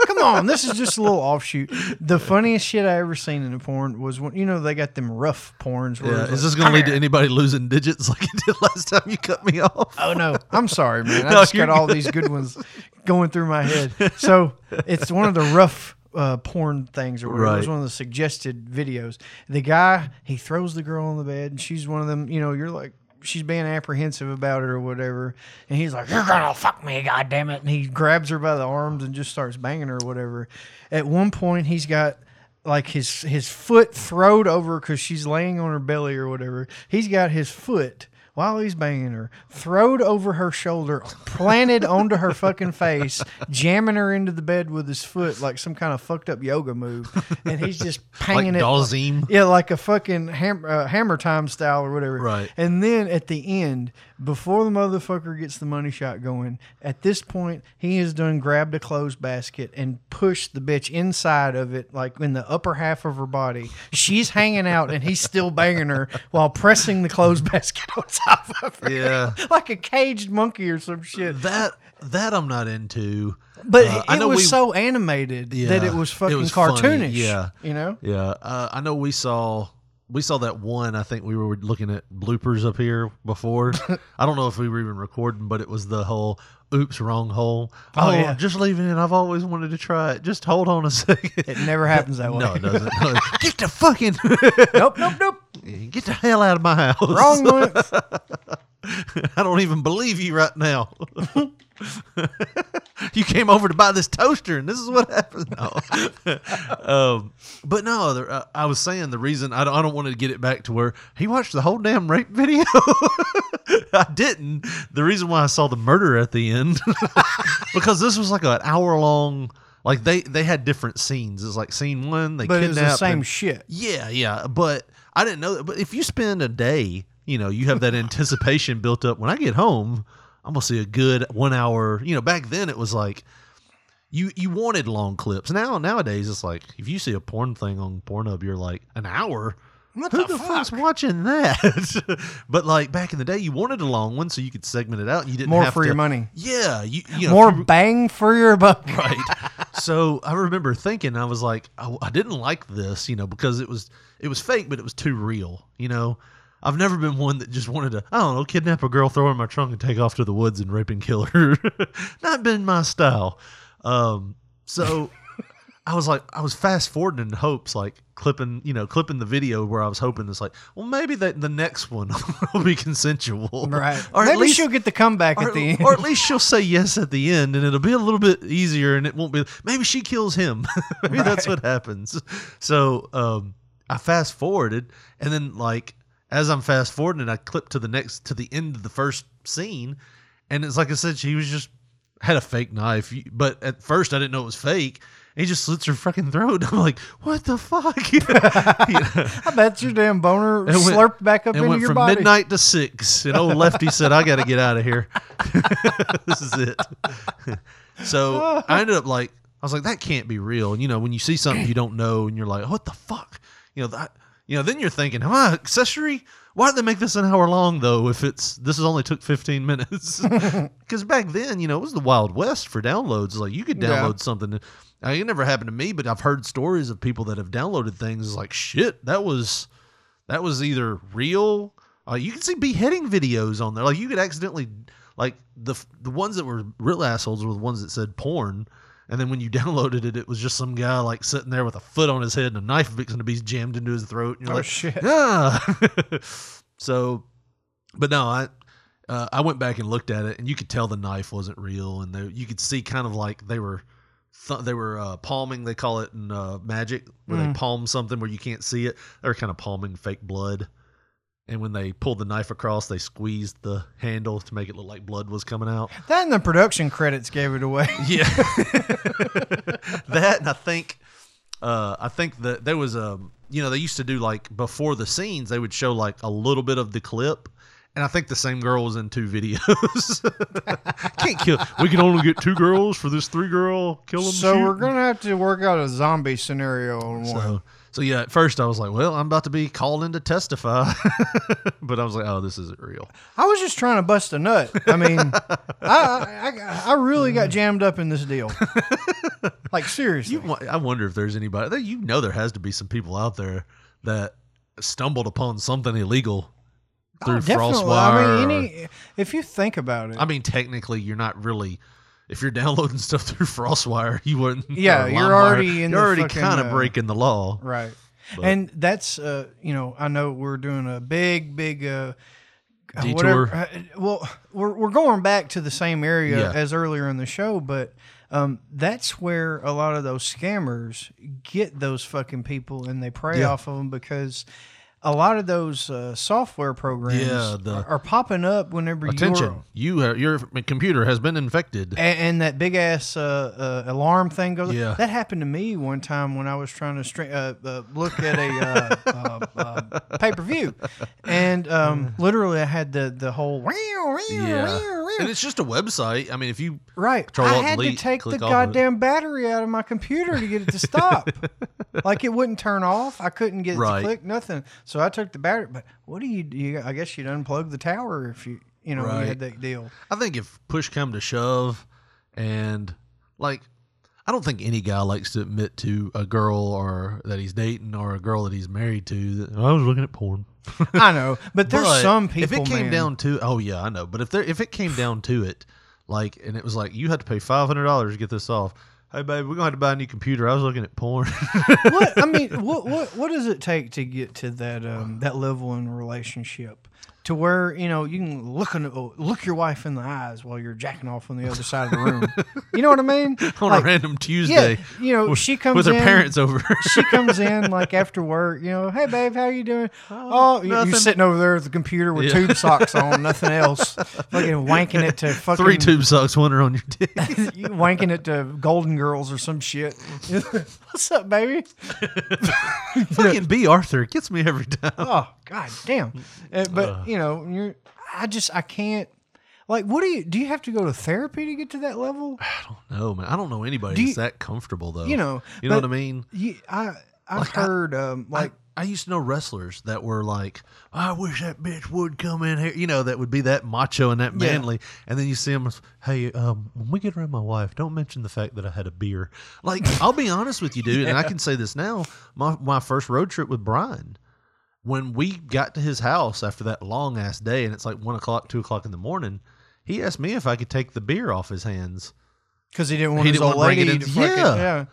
Come on, this is just a little offshoot. The funniest shit I ever seen in a porn was when you know they got them rough porns. Where yeah is like, this gonna lead to anybody losing digits like it did last time you cut me off Oh no, I'm sorry, man. I No, just got all these good ones going through my head. So it's one of the rough uh, porn things or whatever. It was one of the suggested videos. The guy he throws the girl on the bed, and she's one of them. You know, you're like. She's being apprehensive about it or whatever, and he's like, "You're gonna fuck me, goddamn it!" And he grabs her by the arms and just starts banging her or whatever. At one point, he's got like his his foot throwed over because she's laying on her belly or whatever. He's got his foot while he's banging her, throwed over her shoulder, planted onto her fucking face, jamming her into the bed with his foot like some kind of fucked up yoga move, and he's just like panging it. Dazim Yeah, like a fucking ham, uh, hammer time style or whatever. Right. And then at the end, before the motherfucker gets the money shot going, at this point, he has done grabbed a clothes basket and pushed the bitch inside of it, like in the upper half of her body. She's hanging out and he's still banging her while pressing the clothes basket yeah, like a caged monkey or some shit. that that I'm not into. But Uh, it was we- so animated that it Yeah, was it fucking was funny, cartoonish. yeah. you know. Yeah, uh, I know we saw we saw that one. I think we were looking at bloopers up here before. I don't know if we were even recording, but it was the whole "oops, wrong hole." Oh, yeah. just leave it in. I've always wanted to try it. Just hold on a second. It never happens that way. No, it doesn't. No, Get the fucking nope, nope, nope. Get the hell out of my house. Wrong month. I don't even believe you right now. you came over to buy this toaster, and this is what happened. No. um, but no, there, uh, I was saying the reason I don't, I don't want to get it back to where he watched the whole damn rape video. I didn't. The reason why I saw the murder at the end because this was like an hour long. Like they they had different scenes. It's like scene one, they But it was the same and- shit. yeah, yeah, but I didn't know that. But if you spend a day, you know, you have that anticipation built up. When I get home, I'm gonna see a good one hour. You know, back then it was like you you wanted long clips. Now nowadays it's like if you see a porn thing on Pornhub, you're like an hour. What Who the the, fuck's watching that? but like back in the day, you wanted a long one so you could segment it out. And you didn't More have for to- your money. Yeah, you, you know, More you- bang for your buck. right so i remember thinking i was like I, I didn't like this you know because it was it was fake but it was too real you know i've never been one that just wanted to i don't know kidnap a girl throw her in my trunk and take off to the woods and rape and kill her not been my style um so i was like i was fast forwarding in hopes like clipping you know clipping the video where i was hoping it's like well maybe that the next one will be consensual Right. or Maybe at least she'll get the comeback or, at the end. or at least she'll say yes at the end, and it'll be a little bit easier, and it won't be. Maybe she kills him. maybe that's what happens. So um, I fast forwarded, and then like as I'm fast forwarding, it I clip to the next to the end of the first scene, and it's like I said, she was just had a fake knife, but at first I didn't know it was fake. And he just slits her fucking throat. I'm like, what the fuck? You know? I bet your damn boner It went- slurped back up it into went your from body. midnight to six, and old Lefty said, "I got to get out of here. this is it." so I ended up like, I was like, "That can't be real." And you know, when you see something you don't know, and you're like, "What the fuck?" You know that. You know, then you're thinking, "Am I accessory? Why did they make this an hour long though? If it's this has only took 15 minutes?" Because back then, you know, it was the Wild West for downloads. Like you could Yeah. download something. Now, it never happened to me, but I've heard stories of people that have downloaded things like shit. That was that was either real. Uh, you can see beheading videos on there. Like you could accidentally like the the ones that were real assholes were the ones that said porn. And then when you downloaded it, it was just some guy like sitting there with a foot on his head and a knife fixing to be jammed into his throat. And you're Oh, like, shit. Ah. so, but no, I uh, I went back and looked at it, and you could tell the knife wasn't real, and they, you could see kind of like they were th- they were uh, palming. They call it in uh, magic where Mm. they palm something where you can't see it. They were kind of palming fake blood. And when they pulled the knife across, they squeezed the handle to make it look like blood was coming out. That and the production credits gave it away. Yeah, that and I think, uh, I think that there was a, you know, they used to do like before the scenes, they would show like a little bit of the clip, and I think the same girl was in two videos. Can't kill. We can only get two girls for this three girl kill them. So we're gonna have to work out a zombie scenario on one. So, yeah, at first I was like, well, I'm about to be called in to testify, but I was like, oh, this isn't real. I was just trying to bust a nut. I mean, I, I I really got jammed up in this deal. Like seriously, You, I wonder if there's anybody. You know, there has to be some people out there that stumbled upon something illegal through Oh, definitely. I mean, any if you think about it, I mean, technically, you're not really. If you're downloading stuff through FrostWire, you wouldn't. Yeah, you're already in You're already kind of uh, breaking the law. right? But- and that's uh, you know, I know we're doing a big, big uh, Detour. whatever. uh, well, we're we're going back to the same area Yeah. as earlier in the show, but um, that's where a lot of those scammers get those fucking people, and they prey Yeah. off of them because. A lot of those uh, software programs Yeah, the- are, are popping up whenever Attention, you're you uh, your computer has been infected. and, and that big ass uh, uh, alarm thing goes. Yeah. That happened to me one time when I was trying to stra- uh, uh, look at a uh, uh, uh, pay per view, and um, literally I had the the whole Yeah. and it's just a website. I mean, if you Right. I had delete, to take the goddamn battery out of my computer to get it to stop. like it wouldn't turn off. I couldn't get it Right. to click nothing. So I took the battery. But what do you do? I guess you'd unplug the tower if you you know you had that deal. I think if push come to shove, and like, I don't think any guy likes to admit to a girl or that he's dating or a girl that he's married to that I was looking at porn. I know, but there's But some people. If it came man, down to, oh yeah, I know. But if there, if it came down to it, like, and it was like you had to pay five hundred dollars to get this off. Hey, babe, we're gonna have to buy a new computer. I was looking at porn. what I mean, what what what does it take to get to that um, that level in a relationship? To where you know you can look in, oh, look your wife in the eyes while you're jacking off on the other side of the room. You know what I mean? on Like, a random Tuesday. Yeah, you know with- she comes with her in, parents over. she comes in like after work. You know, hey babe, how you doing? Oh, oh nothing. you're sitting over there at the computer with Yeah. tube socks on, nothing else. Fucking wanking it to fucking Three tube socks, one on your dick. wanking it to Golden Girls or some shit. What's up, baby? Fucking Bea Arthur gets me every time. Oh God damn! Uh, but you know, you're. I just I can't. Like, what do you do? You have to go to therapy to get to that level? I don't know, man. I don't know anybody Do that's that comfortable though. You know, You know but what I mean? You, I I've Like, I- heard um like Like I, used to know wrestlers that were like, I wish that bitch would come in here. You know, that would be that macho and that Yeah. manly. And then you see them, hey, um, when we get around my wife, don't mention the fact that I had a beer. Like, I'll be honest with you, dude, and I can say this now. My my first road trip with Brian, when we got to his house after that long ass day, and it's like one o'clock, two o'clock in the morning, he asked me if I could take the beer off his hands. because he didn't want He his didn't old it lady in- to fucking Yeah. yeah.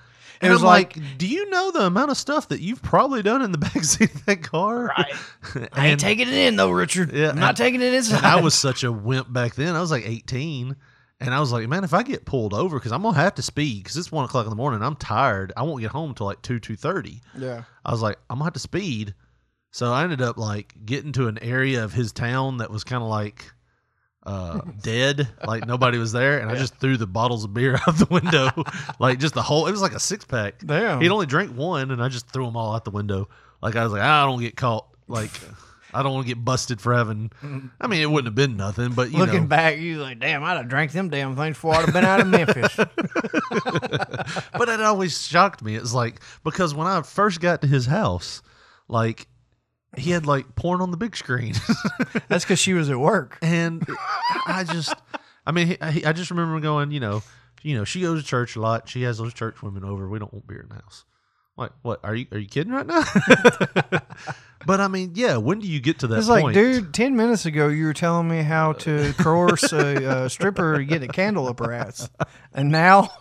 And It was I'm like, like, do you know the amount of stuff that you've probably done in the backseat of that car? Right. And- I ain't taking it in though, Richard. Yeah, I'm not and- taking it inside. I was such a wimp back then. I was like 18. And I was like, man, if I get pulled over, because I'm going to have to speed, because it's 1 o'clock in the morning, I'm tired. I won't get home till like 2, 2.30. yeah. I was like, I'm going to have to speed. So I ended up like getting to an area of his town that was kind of like uh, dead, like nobody was there. And I just threw the bottles of beer out the window, like just the whole, it was like a six pack. Damn. He'd only drink one, and I just threw them all out the window. Like I was like, I don't get caught. Like I don't want to get busted for having. I mean, it wouldn't have been nothing, but you Looking know. back, you like, damn, I'd have drank them damn things before I'd have been out of Memphis. but it always shocked me. It's like because when I first got to his house, like he had like porn on the big screen, That's because she was at work. and I just, I mean, I, I just remember going, you know, you know, she goes to church a lot. She has those church women over. We don't want beer in the house. Like, what? Are you are you kidding right now? but I mean, yeah. When do you get to that It's like, point? dude, ten minutes ago you were telling me how to coerce a, uh stripper to get a candle up her ass, and now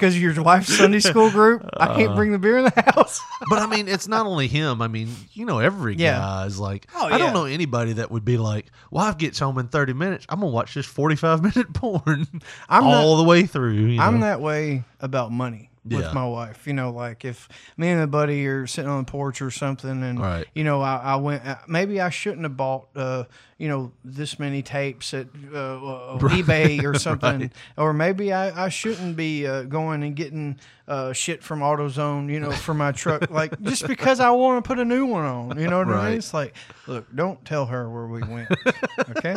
because your wife's Sunday school group, I Uh. can't bring the beer in the house. But I mean, it's not only him. I mean, you know, every Yeah. guy is like, Oh, I don't know anybody that would be like, wife gets home in 30 minutes. I'm going to watch this 45 minute porn I'm all the way through. You I'm know? that way about money with Yeah. my wife. You know, like if me and a buddy are sitting on the porch or something, and Right. you know, I, I went. uh, Maybe I shouldn't have bought, uh, you know, this many tapes at uh, uh, eBay or something, Right. or maybe I, I shouldn't be uh, going and getting uh, shit from AutoZone, you know, for my truck, like just because I want to put a new one on. You know what I Right. mean? It's like, look, don't tell her where we went, okay?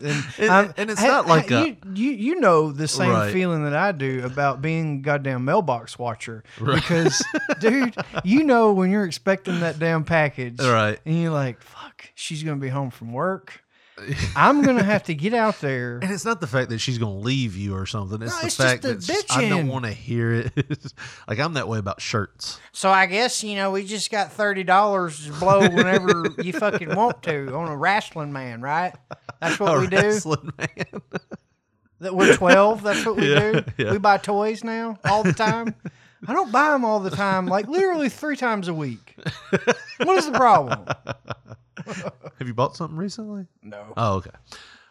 And, And- and it's ha- not like ha- a- you, you know the same Right. feeling that I do about being goddamn mailbox watcher because dude, you know when you're expecting that damn package, Right. And you're like, fuck, she's gonna be home from work. I'm gonna have to get out there. And it's not the fact that she's going to leave you or something. It's No, the it's just fact the that I don't want to hear it. like, I'm that way about shirts. So I guess you know we just got thirty dollars to blow whenever you fucking want to on a wrestling man, right? That's what A we do. wrestling man. That we're twelve. That's what we Yeah, do. yeah. We buy toys now all the time. I don't buy them all the time. Like literally three times a week. What is the problem? Have you bought something recently? No. Oh, okay.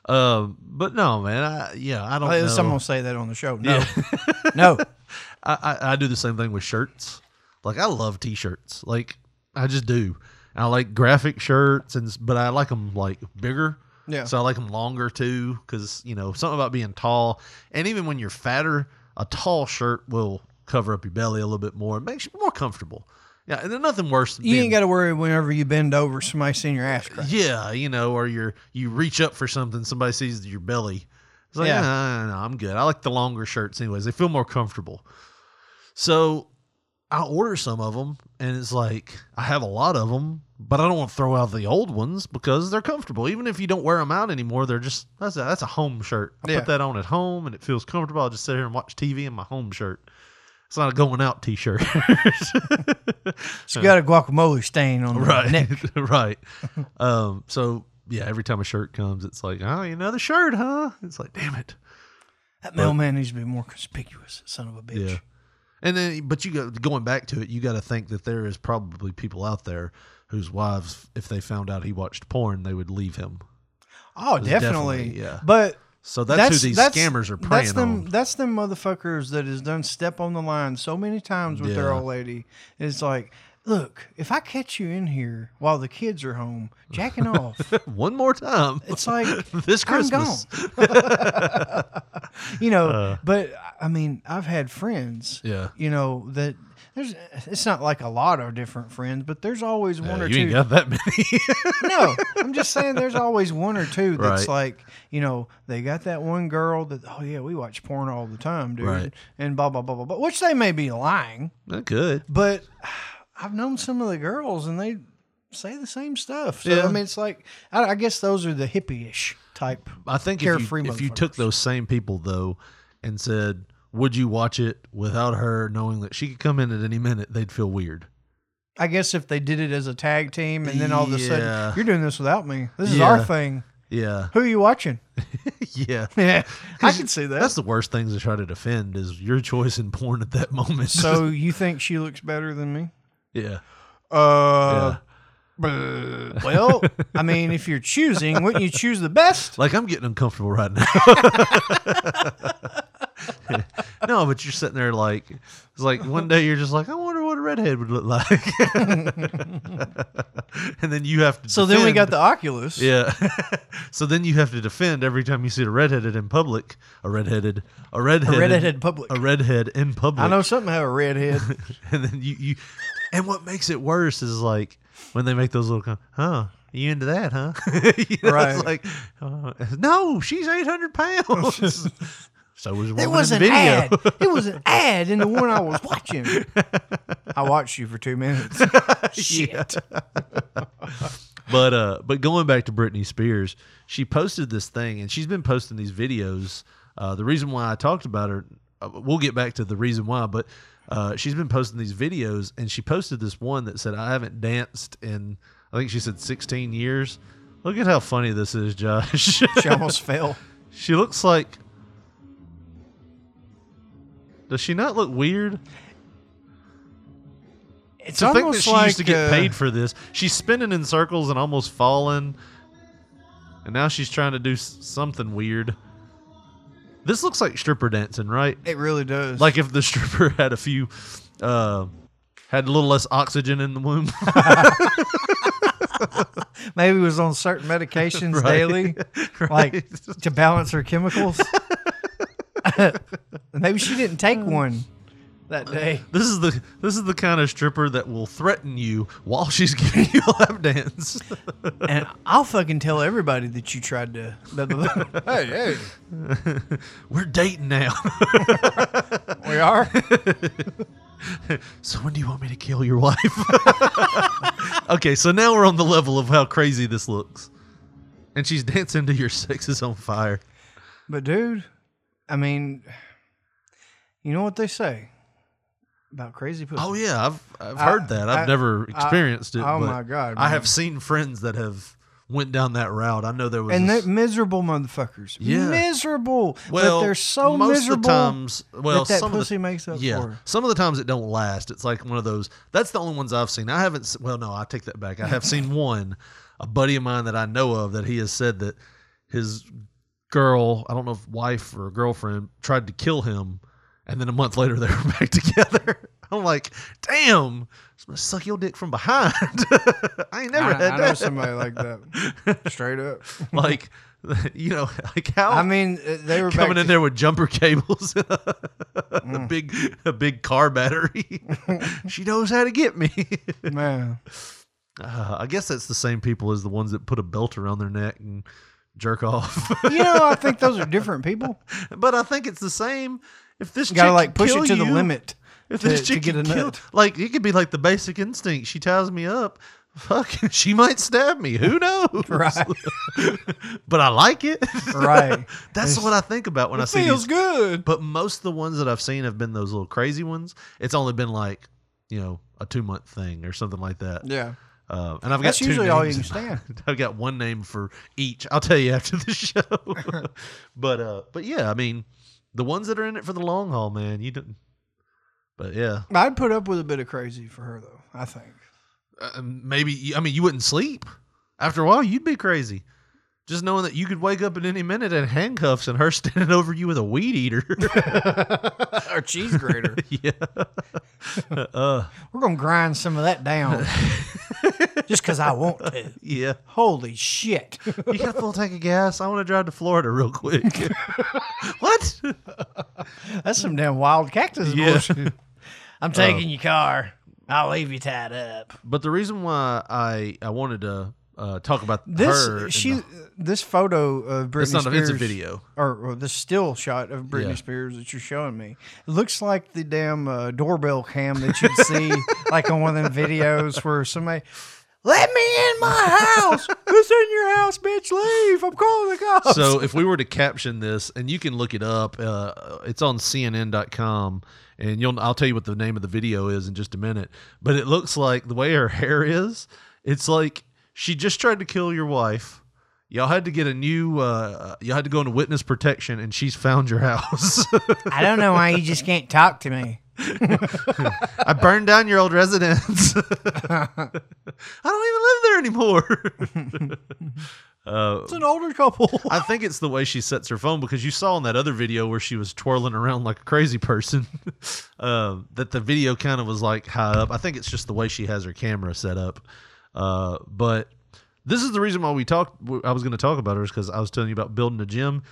Um, but no, man. I, yeah, I don't know. Someone will say that on the show. No, no. I, I, I do the same thing with shirts. Like I love t-shirts. Like I just do. I like graphic shirts, and but I like them like bigger. Yeah. So I like them longer too, because you know something about being tall, and even when you're fatter, a tall shirt will cover up your belly a little bit more. It makes you more comfortable. Yeah, and there's nothing worse. Than You being, ain't got to worry whenever you bend over, somebody seeing your ass crack. Yeah, you know, or you're you reach up for something, somebody sees your belly, It's like, Yeah. yeah, no, I'm good. I like the longer shirts, anyways. They feel more comfortable. So I order some of them, and it's like I have a lot of them, but I don't want to throw out the old ones because they're comfortable. Even if you don't wear them out anymore, they're just that's a that's a home shirt. I Yeah. put that on at home, and it feels comfortable. I'll just sit here and watch TV in my home shirt. It's not a going out T-shirt, It's got a guacamole stain on the right? neck. right. Um. So yeah, every time a shirt comes, it's like, oh, you another shirt, huh? It's like, damn it. That mailman needs to be more conspicuous. Son of a bitch. Yeah. And then, but you go going back to it, you got to think that there is probably people out there whose wives, if they found out he watched porn, they would leave him. Oh, definitely. definitely, yeah. But So that's, who these scammers are preying that's them, on. That's them motherfuckers that has done step on the line so many times with their old lady. It's like, look, if I catch you in here while the kids are home jacking off, One more time. it's like this I'm Christmas. you know. Uh. but I mean, I've had friends. Yeah. You know that there's. It's not like a lot of different friends, but there's always uh, one Yeah, or you two. ain't got that many. no, I'm just saying there's always one or two that's Right. like, you know, they got that one girl that, oh yeah, we watch porn all the time, dude. Right. And blah, blah, blah, blah, blah, which they may be lying, Not good. but I've known some of the girls and they say the same stuff. So, Yeah. I mean, it's like, I, I guess those are the hippie-ish type. I think if you, if you took those same people though and said, "Would you watch it without her knowing that she could come in at any minute?" They'd feel weird. I guess if they did it as a tag team and then all of a Yeah. sudden, you're doing this without me. This is our Yeah. thing. Yeah, Who are you watching? yeah. Yeah, I can see that. That's the worst thing to try to defend is your choice in porn at that moment. so you think she looks better than me? yeah, Uh, well, I mean, if you're choosing, wouldn't you choose the best? like I'm getting uncomfortable right now. no, but you're sitting there like it's like one day you're just like I wonder what a redhead would look like, and then you have to. So then we got defend- the Oculus. Yeah. so then you have to defend every time you see a redheaded in public. A redheaded. A redheaded. A redheaded in public. A redhead in public. I know something have a redhead. and then you, you. And what makes it worse is like when they make those little. Com- huh. You into that, huh? you know, Right. It's like, uh, no, she's 800 pounds. So was the It woman was in an video. ad. It was an ad in the one I was watching. I watched you for two minutes. Shit. But uh, but going back to Britney Spears, she posted this thing, and she's been posting these videos. Uh, the reason why I talked about her, uh, we'll get back to the reason why, but uh, she's been posting these videos, and she posted this one that said, "I haven't danced in, I think she said 16 years." Look at how funny this is, Josh. She almost fell. she looks like. Does she not look weird? It's to think that she like used to get uh, paid for this. She's spinning in circles and almost falling, and now she's trying to do something weird. This looks like stripper dancing, right? It really does. Like if the stripper had a few, uh, had a little less oxygen in the womb. maybe was on certain medications Right. daily, like to balance her chemicals. maybe she didn't take oh. one that uh, day. this is the this is the kind of stripper that will threaten you while she's giving you a lap dance. And I'll fucking tell everybody that you tried to. hey, hey, We're dating now. we are. So when do you want me to kill your wife? okay, so now we're on the level of how crazy this looks. And she's dancing to your sex is on fire. But dude, I mean, you know what they say about crazy pussy? Oh yeah, I've I've I- heard that. I've I- never I- experienced it. oh but my God, I have seen friends that have went down that route. I know there was and they're miserable motherfuckers. Yeah. miserable. well, but they're so most miserable. of the times. Well, that, that some pussy of the, makes up yeah, for. some of the times it don't last. It's like one of those. That's the only ones I've seen. I haven't. Well, no, I take that back. I have seen one, a buddy of mine that I know of that he has said that his girl, I don't know if wife or girlfriend, tried to kill him, and then a month later they were back together. I'm like, damn, I'm gonna suck your dick from behind. I ain't never I, had I that. know somebody like that. Straight up. like, you know, like how I mean, uh, they were coming in there with jumper cables, a, Mm. a big a big car battery. she knows how to get me. Man, Uh, I guess that's the same people as the ones that put a belt around their neck and jerk off. You know, I think those are different people. but I think it's the same. If this You gotta like push it to the limit If to, this to chick get a can kill, like it could be like the basic instinct. She ties me up. Fuck, she might stab me. Who knows? Right. but I like it. Right. That's It's- what I think about when I see feels these. good. But most of the ones that I've seen have been those little crazy ones. It's only been like, you know, a two month thing or something like that. Yeah. Uh, and I've got That's two usually all you can stand. I've got one name for each. I'll tell you after the show. but uh, but yeah, I mean, the ones that are in it for the long haul, man, you didn't. But yeah, I'd put up with a bit of crazy for her though. I think. uh, maybe I mean you wouldn't sleep after a while. You'd be crazy. Just knowing that you could wake up at any minute in handcuffs and her standing over you with a weed eater. or cheese grater. yeah. Uh, We're gonna grind some of that down, just because I want to. yeah. Holy shit! You got a full tank of gas? I want to drive to Florida real quick. what? That's some damn wild cactus Yeah. bullshit. I'm taking your car. I'll leave you tied up. But the reason why I I wanted to uh, talk about This she the- this photo of Britney It's not a- Spears. it's a video. or, or the still shot of Britney Yeah. Spears that you're showing me. It looks like the damn uh, doorbell cam that you'd see like on one of them videos where somebody. Let me in my house. Who's in your house, bitch? Leave. I'm calling the cops. so if we were to caption this, and you can look it up, uh, it's on CNN.com, and you'll I'll tell you what the name of the video is in just a minute. But it looks like the way her hair is, it's like she just tried to kill your wife. Y'all had to get a new. Uh, y'all had to go into witness protection, and she's found your house. I don't know why you just can't talk to me. I burned down your old residence. I don't even live there anymore. uh, It's an older couple. I think it's the way she sets her phone because you saw in that other video where she was twirling around like a crazy person. uh, that the video kind of was like high up. I think it's just the way she has her camera set up. Uh, but this is the reason why we talked. I was going to talk about her is because I was telling you about building a gym.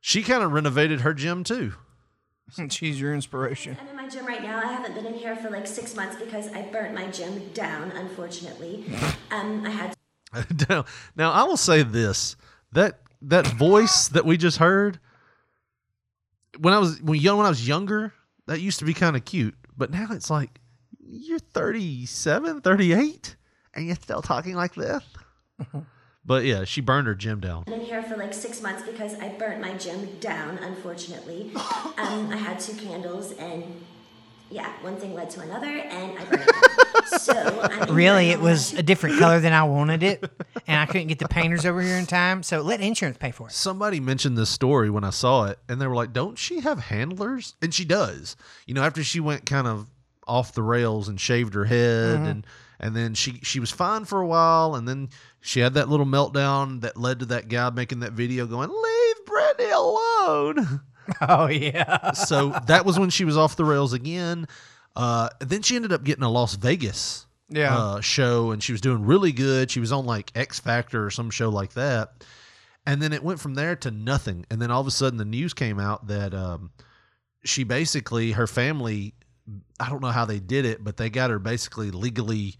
She kind of renovated her gym too. She's your inspiration. I'm in my gym right now. I haven't been in here for like six months because I burnt my gym down, unfortunately. Um, I had now, now I will say this that that voice that we just heard when I was when young when I was younger that used to be kind of cute but now it's like you're 37 38 and you're still talking like this but yeah she burned her gym down been here for like six months because I burnt my gym down, unfortunately. Um, I had two candles, and yeah, one thing led to another, and I burned it. down. so I'm Really, it was a different color than I wanted it, and I couldn't get the painters over here in time, so let insurance pay for it. somebody mentioned this story when I saw it, and they were like, "Don't she have handlers?" And she does. You know, after she went kind of off the rails and shaved her head, Mhm. and and then she she was fine for a while, and then she had that little meltdown that led to that guy making that video going, "Leave Britney alone." Oh yeah. so that was when she was off the rails again. Uh, then she ended up getting a Las Vegas Yeah. uh, show, and she was doing really good. She was on like X Factor or some show like that, and then it went from there to nothing. And then all of a sudden, the news came out that um, she basically her family. I don't know how they did it, but they got her basically legally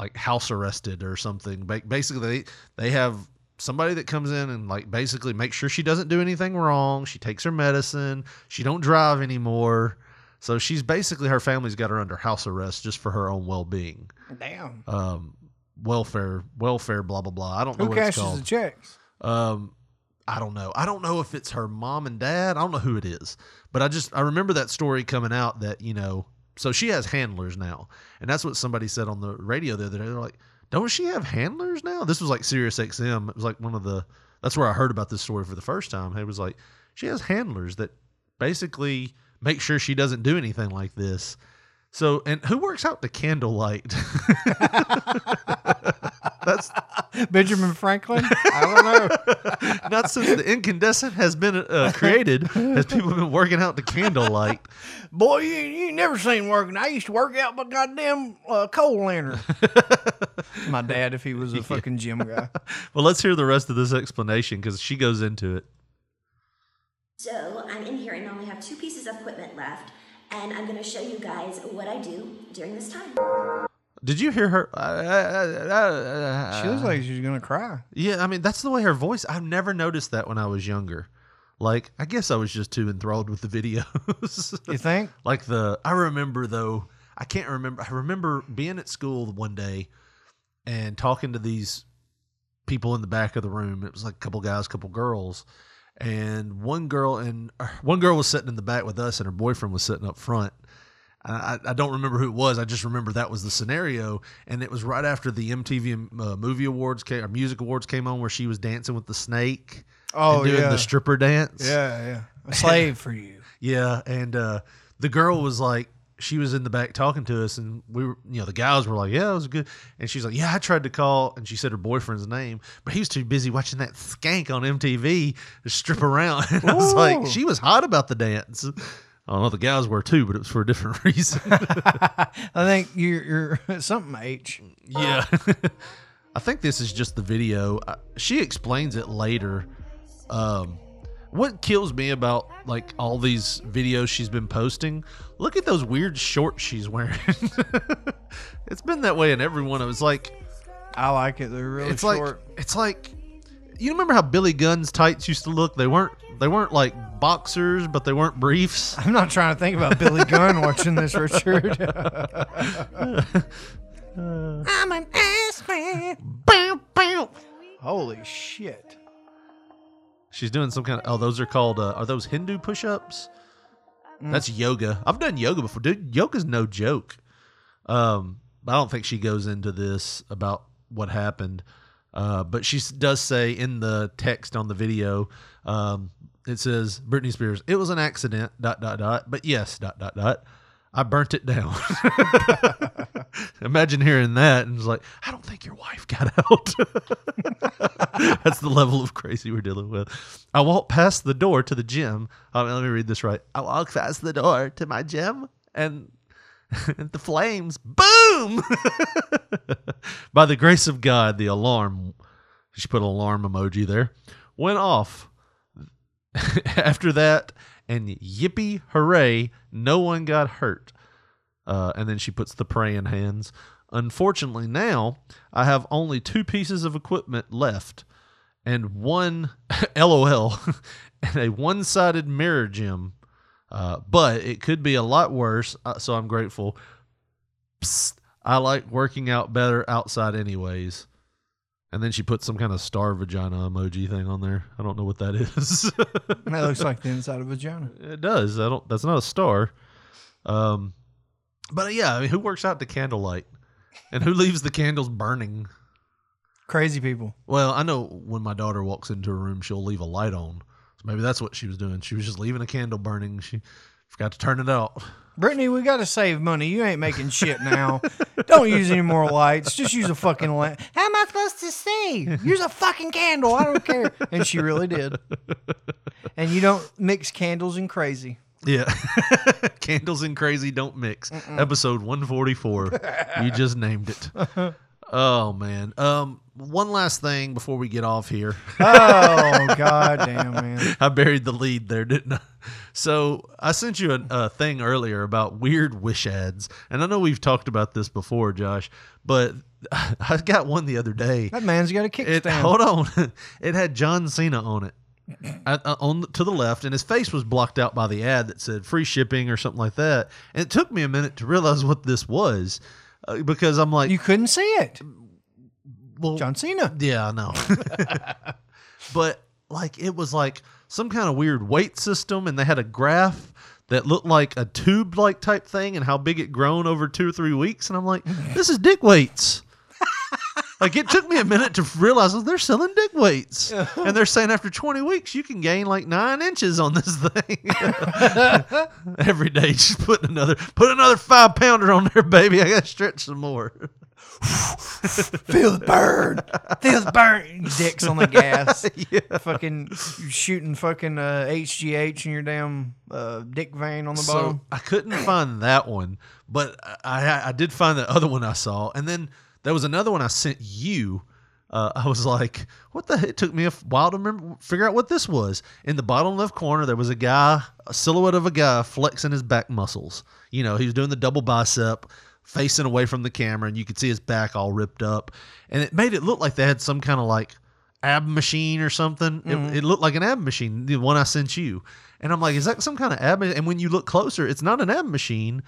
like house arrested or something. Basically, they they have somebody that comes in and like basically make sure she doesn't do anything wrong. She takes her medicine. She don't drive anymore. So she's basically her family's got her under house arrest just for her own well being. Damn. Um, welfare, welfare, blah blah blah. I don't know Who what it's cashes called. the checks? Um, I don't know. I don't know if it's her mom and dad. I don't know who it is, but I just I remember that story coming out that you know. So she has handlers now, and that's what somebody said on the radio the other day. They're like, "Don't she have handlers now?" This was like Sirius XM. It was like one of the. That's where I heard about this story for the first time. It was like she has handlers that basically make sure she doesn't do anything like this. So, and who works out the candlelight? That's Benjamin Franklin. I don't know. Not since the incandescent has been uh, created, has people been working out the candlelight. Boy, you, you never seen working. I used to work out my goddamn uh, coal lantern. my dad, if he was a fucking gym guy. Well, let's hear the rest of this explanation because she goes into it. So I'm in here and I only have two pieces of equipment left, and I'm going to show you guys what I do during this time. Did you hear her? Uh, uh, uh, she looks like she's gonna cry. Yeah, I mean that's the way her voice. I've never noticed that when I was younger. Like I guess I was just too enthralled with the videos. You think? like the I remember though. I can't remember. I remember being at school one day and talking to these people in the back of the room. It was like a couple guys, couple girls, and one girl and one girl was sitting in the back with us, and her boyfriend was sitting up front. I, I don't remember who it was. I just remember that was the scenario, and it was right after the MTV uh, Movie Awards came, or Music Awards came on, where she was dancing with the snake. Oh, and doing yeah. the stripper dance. Yeah, yeah. A slave for you. Yeah, and uh, the girl was like, she was in the back talking to us, and we were, you know, the guys were like, "Yeah, it was good," and she's like, "Yeah, I tried to call," and she said her boyfriend's name, but he was too busy watching that skank on MTV to strip around. And I was like, she was hot about the dance. I don't know, the guys were too, but it was for a different reason. I think you're you're something H. Yeah. I think this is just the video. She explains it later. Um, what kills me about like all these videos she's been posting, look at those weird shorts she's wearing. it's been that way in every one of It's like I like it. They're really it's short. like it's like you remember how Billy Gunn's tights used to look? They weren't they weren't like boxers, but they weren't briefs. I'm not trying to think about Billy Gunn watching this, Richard. I'm an ass man. Holy shit. She's doing some kind of. Oh, those are called. Uh, are those Hindu push-ups? Mm. That's yoga. I've done yoga before, dude. Yoga's no joke. Um, I don't think she goes into this about what happened. Uh, but she does say in the text on the video, um, it says Britney Spears. It was an accident. Dot dot dot. But yes. Dot dot dot. I burnt it down. Imagine hearing that and it's like, I don't think your wife got out. That's the level of crazy we're dealing with. I walked past the door to the gym. Um, let me read this right. I walked past the door to my gym and the flames, boom! By the grace of God, the alarm, she put an alarm emoji there, went off. After that, and yippee hooray, no one got hurt. Uh, and then she puts the praying hands. Unfortunately, now I have only two pieces of equipment left and one LOL and a one sided mirror gym. Uh, but it could be a lot worse, uh, so I'm grateful. Psst, I like working out better outside, anyways. And then she put some kind of star vagina emoji thing on there. I don't know what that is. That looks like the inside of a vagina. It does. I don't. That's not a star. Um, but yeah, I mean, who works out to candlelight, and who leaves the candles burning? Crazy people. Well, I know when my daughter walks into a room, she'll leave a light on. So maybe that's what she was doing. She was just leaving a candle burning. She forgot to turn it out. Britney, we got to save money. You ain't making shit now. Don't use any more lights. Just use a fucking lamp. How am To see? Use a fucking candle. I don't care. And she really did. And you don't mix candles and crazy. Yeah, candles and crazy don't mix. Episode one forty four. you just named it. Oh man. Um, one last thing before we get off here. Oh, goddamn, man. I buried the lead there, didn't I? So I sent you a, a thing earlier about weird wish ads, and I know we've talked about this before, Josh, but I got one the other day. That man's got a It, kickstand. hold on, it had John Cena on it. Uh, on to the left, and his face was blocked out by the ad that said free shipping or something like that. And it took me a minute to realize what this was, uh, because I'm like, You couldn't see it. well, John Cena. yeah, I know. but like it was like some kind of weird weight system and they had a graph that looked like a tube like type thing and how big it grown over 2 or 3 weeks and I'm like, this is dick weights. Like it took me a minute to realize oh, they're selling dick weights. and they're saying after 20 weeks you can gain like 9 inches on this thing. Every day just put another put another 5 pounder on there baby. I got to stretch some more. Feel the burn. Feel the burn. Dicks on the gas. Fucking shooting fucking uh, HGH in your damn uh, dick vein on the So bottom. I couldn't find that one, but I I did find the other one I saw, and then there was another one I sent you. Uh, I was like, "What the?" It took me a while to remember, figure out what this was. In the bottom left corner, there was a guy, a silhouette of a guy flexing his back muscles. You know, he was doing the double bicep, facing away from the camera, and you could see his back all ripped up, and it made it look like they had some kind of like ab machine or something. Mhm. It, it looked like an ab machine, the one I sent you, and I'm like, is that some kind of ab? And when you look closer, it's not an ab machine.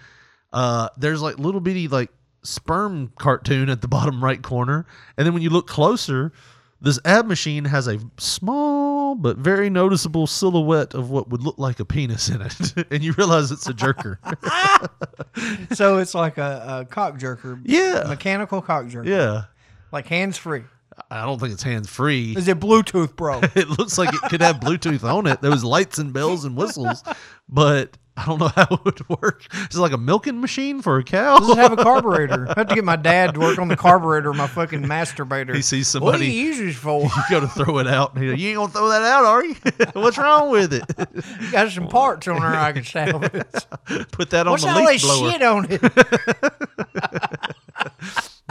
Uh, there's like little bitty like sperm cartoon at the bottom right corner, and then when you look closer, this ab machine has a small but very noticeable silhouette of what would look like a penis in it, and you realize it's a jerker. so it's like a, a cock jerker. Yeah. Mechanical cock jerker. yeah, Like hands free. I don't think it's hands free. Is it Bluetooth, bro? it looks like it could have Bluetooth on it. There was lights and bells and whistles, but I don't know how it would work. Is it like a milking machine for a cow? Does it have a carburetor? I have to get my dad to work on the carburetor of my fucking masturbator. He sees somebody. What do you use this for? You go to throw it out. And he, you ain't gonna throw that out, are you? What's wrong with it? You got some parts on there I can salvage. Put that on What's the all leaf that blower. shit on it?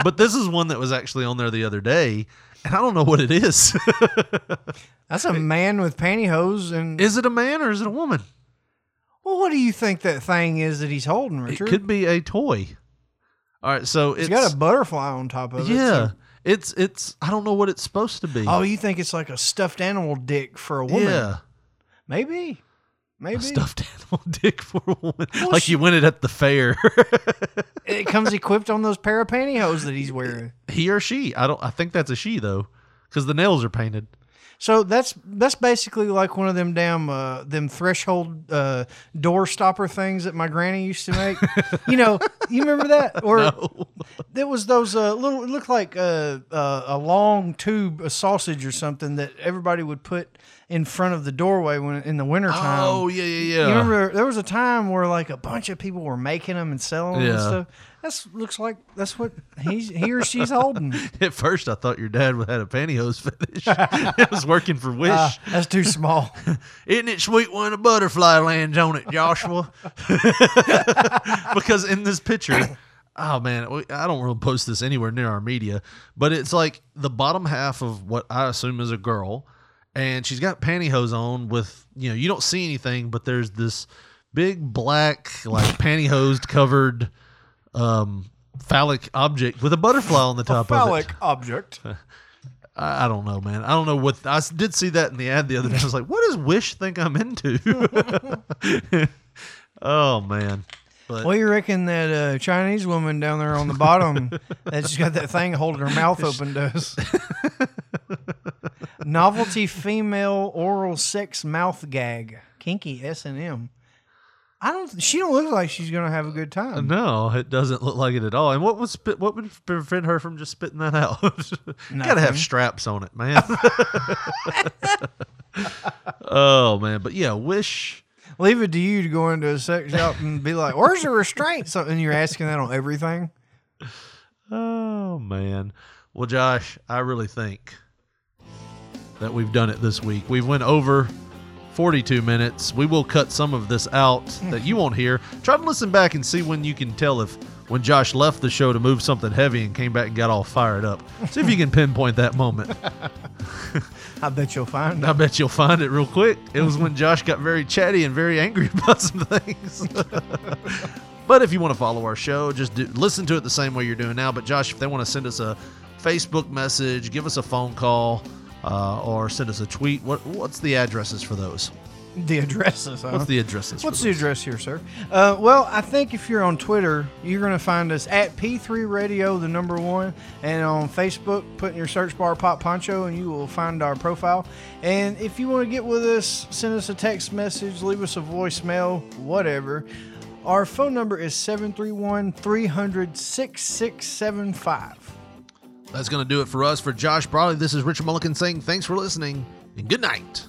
but this is one that was actually on there the other day, and I don't know what it is. That's a man with pantyhose and. is it a man or is it a woman? Well, what do you think that thing is that he's holding, Richard? It could be a toy. All right, so He's it's got a butterfly on top of it. yeah. so- It's it's I don't know what it's supposed to be. Oh, you think it's like a stuffed animal dick for a woman? yeah, Maybe. Maybe. a stuffed animal dick for a woman, Well, like sh- you win it at the fair. It comes equipped on those pair of pantyhose that he's wearing. he or she. I don't. I think that's a she though, because the nails are painted. So that's that's basically like one of them damn uh, them threshold uh, door stopper things that my granny used to make. you know, you remember that? Or No. there was those uh, little. It looked like a, a a long tube a sausage or something that everybody would put in front of the doorway when in the wintertime. Oh yeah, yeah, yeah. You remember there was a time where like a bunch of people were making them and selling them and stuff. That's looks like that's what he's he or she's holding. At first, I thought your dad had a pantyhose fetish. it was working for Wish. Ah, that's too small. Isn't it sweet when a butterfly lands on it, Joshua? because in this picture, oh man, I don't really post this anywhere near our media, but it's like the bottom half of what I assume is a girl, and she's got pantyhose on with, you know, you don't see anything, but there's this big black, like pantyhosed covered um phallic object with a butterfly on the top of it. Phallic object. I, I don't know, man. I don't know what I did see that in the ad the other day. I was like, what does Wish think I'm into? oh man, but Well, you reckon that uh, Chinese woman down there on the bottom that she's got that thing holding her mouth open does? Novelty female oral sex mouth gag, kinky S and M. I don't. She don't look like she's gonna have a good time. no, it doesn't look like it at all. And what would what would prevent her from just spitting that out? gotta have straps on it, man. oh man, but yeah, Wish. Leave it to you to go into a sex shop and be like, "Where's the restraint?" Something you're asking that on everything. Oh man. Well, Josh, I really think that we've done it this week. We went over 42 minutes. We will cut some of this out that you won't hear. Try to listen back and see when you can tell if when Josh left the show to move something heavy and came back and got all fired up. See if you can pinpoint that moment. I bet you'll find. I bet you'll find it real quick. It was when Josh got very chatty and very angry about some things. but if you want to follow our show, just do, listen to it the same way you're doing now. But Josh, if they want to send us a Facebook message, give us a phone call, uh, or send us a tweet, what what's the addresses for those? The addresses. Huh? What's the addresses? What's the those? address here, sir? Uh, well, I think if you're on Twitter, you're going to find us at P3 Radio, the number one, and on Facebook, put in your search bar Pop Poncho, and you will find our profile. And if you want to get with us, send us a text message, leave us a voicemail, whatever. Our phone number is 731 300 6675. That's going to do it for us. For Josh Briley, this is Richard Mulligan saying thanks for listening and good night.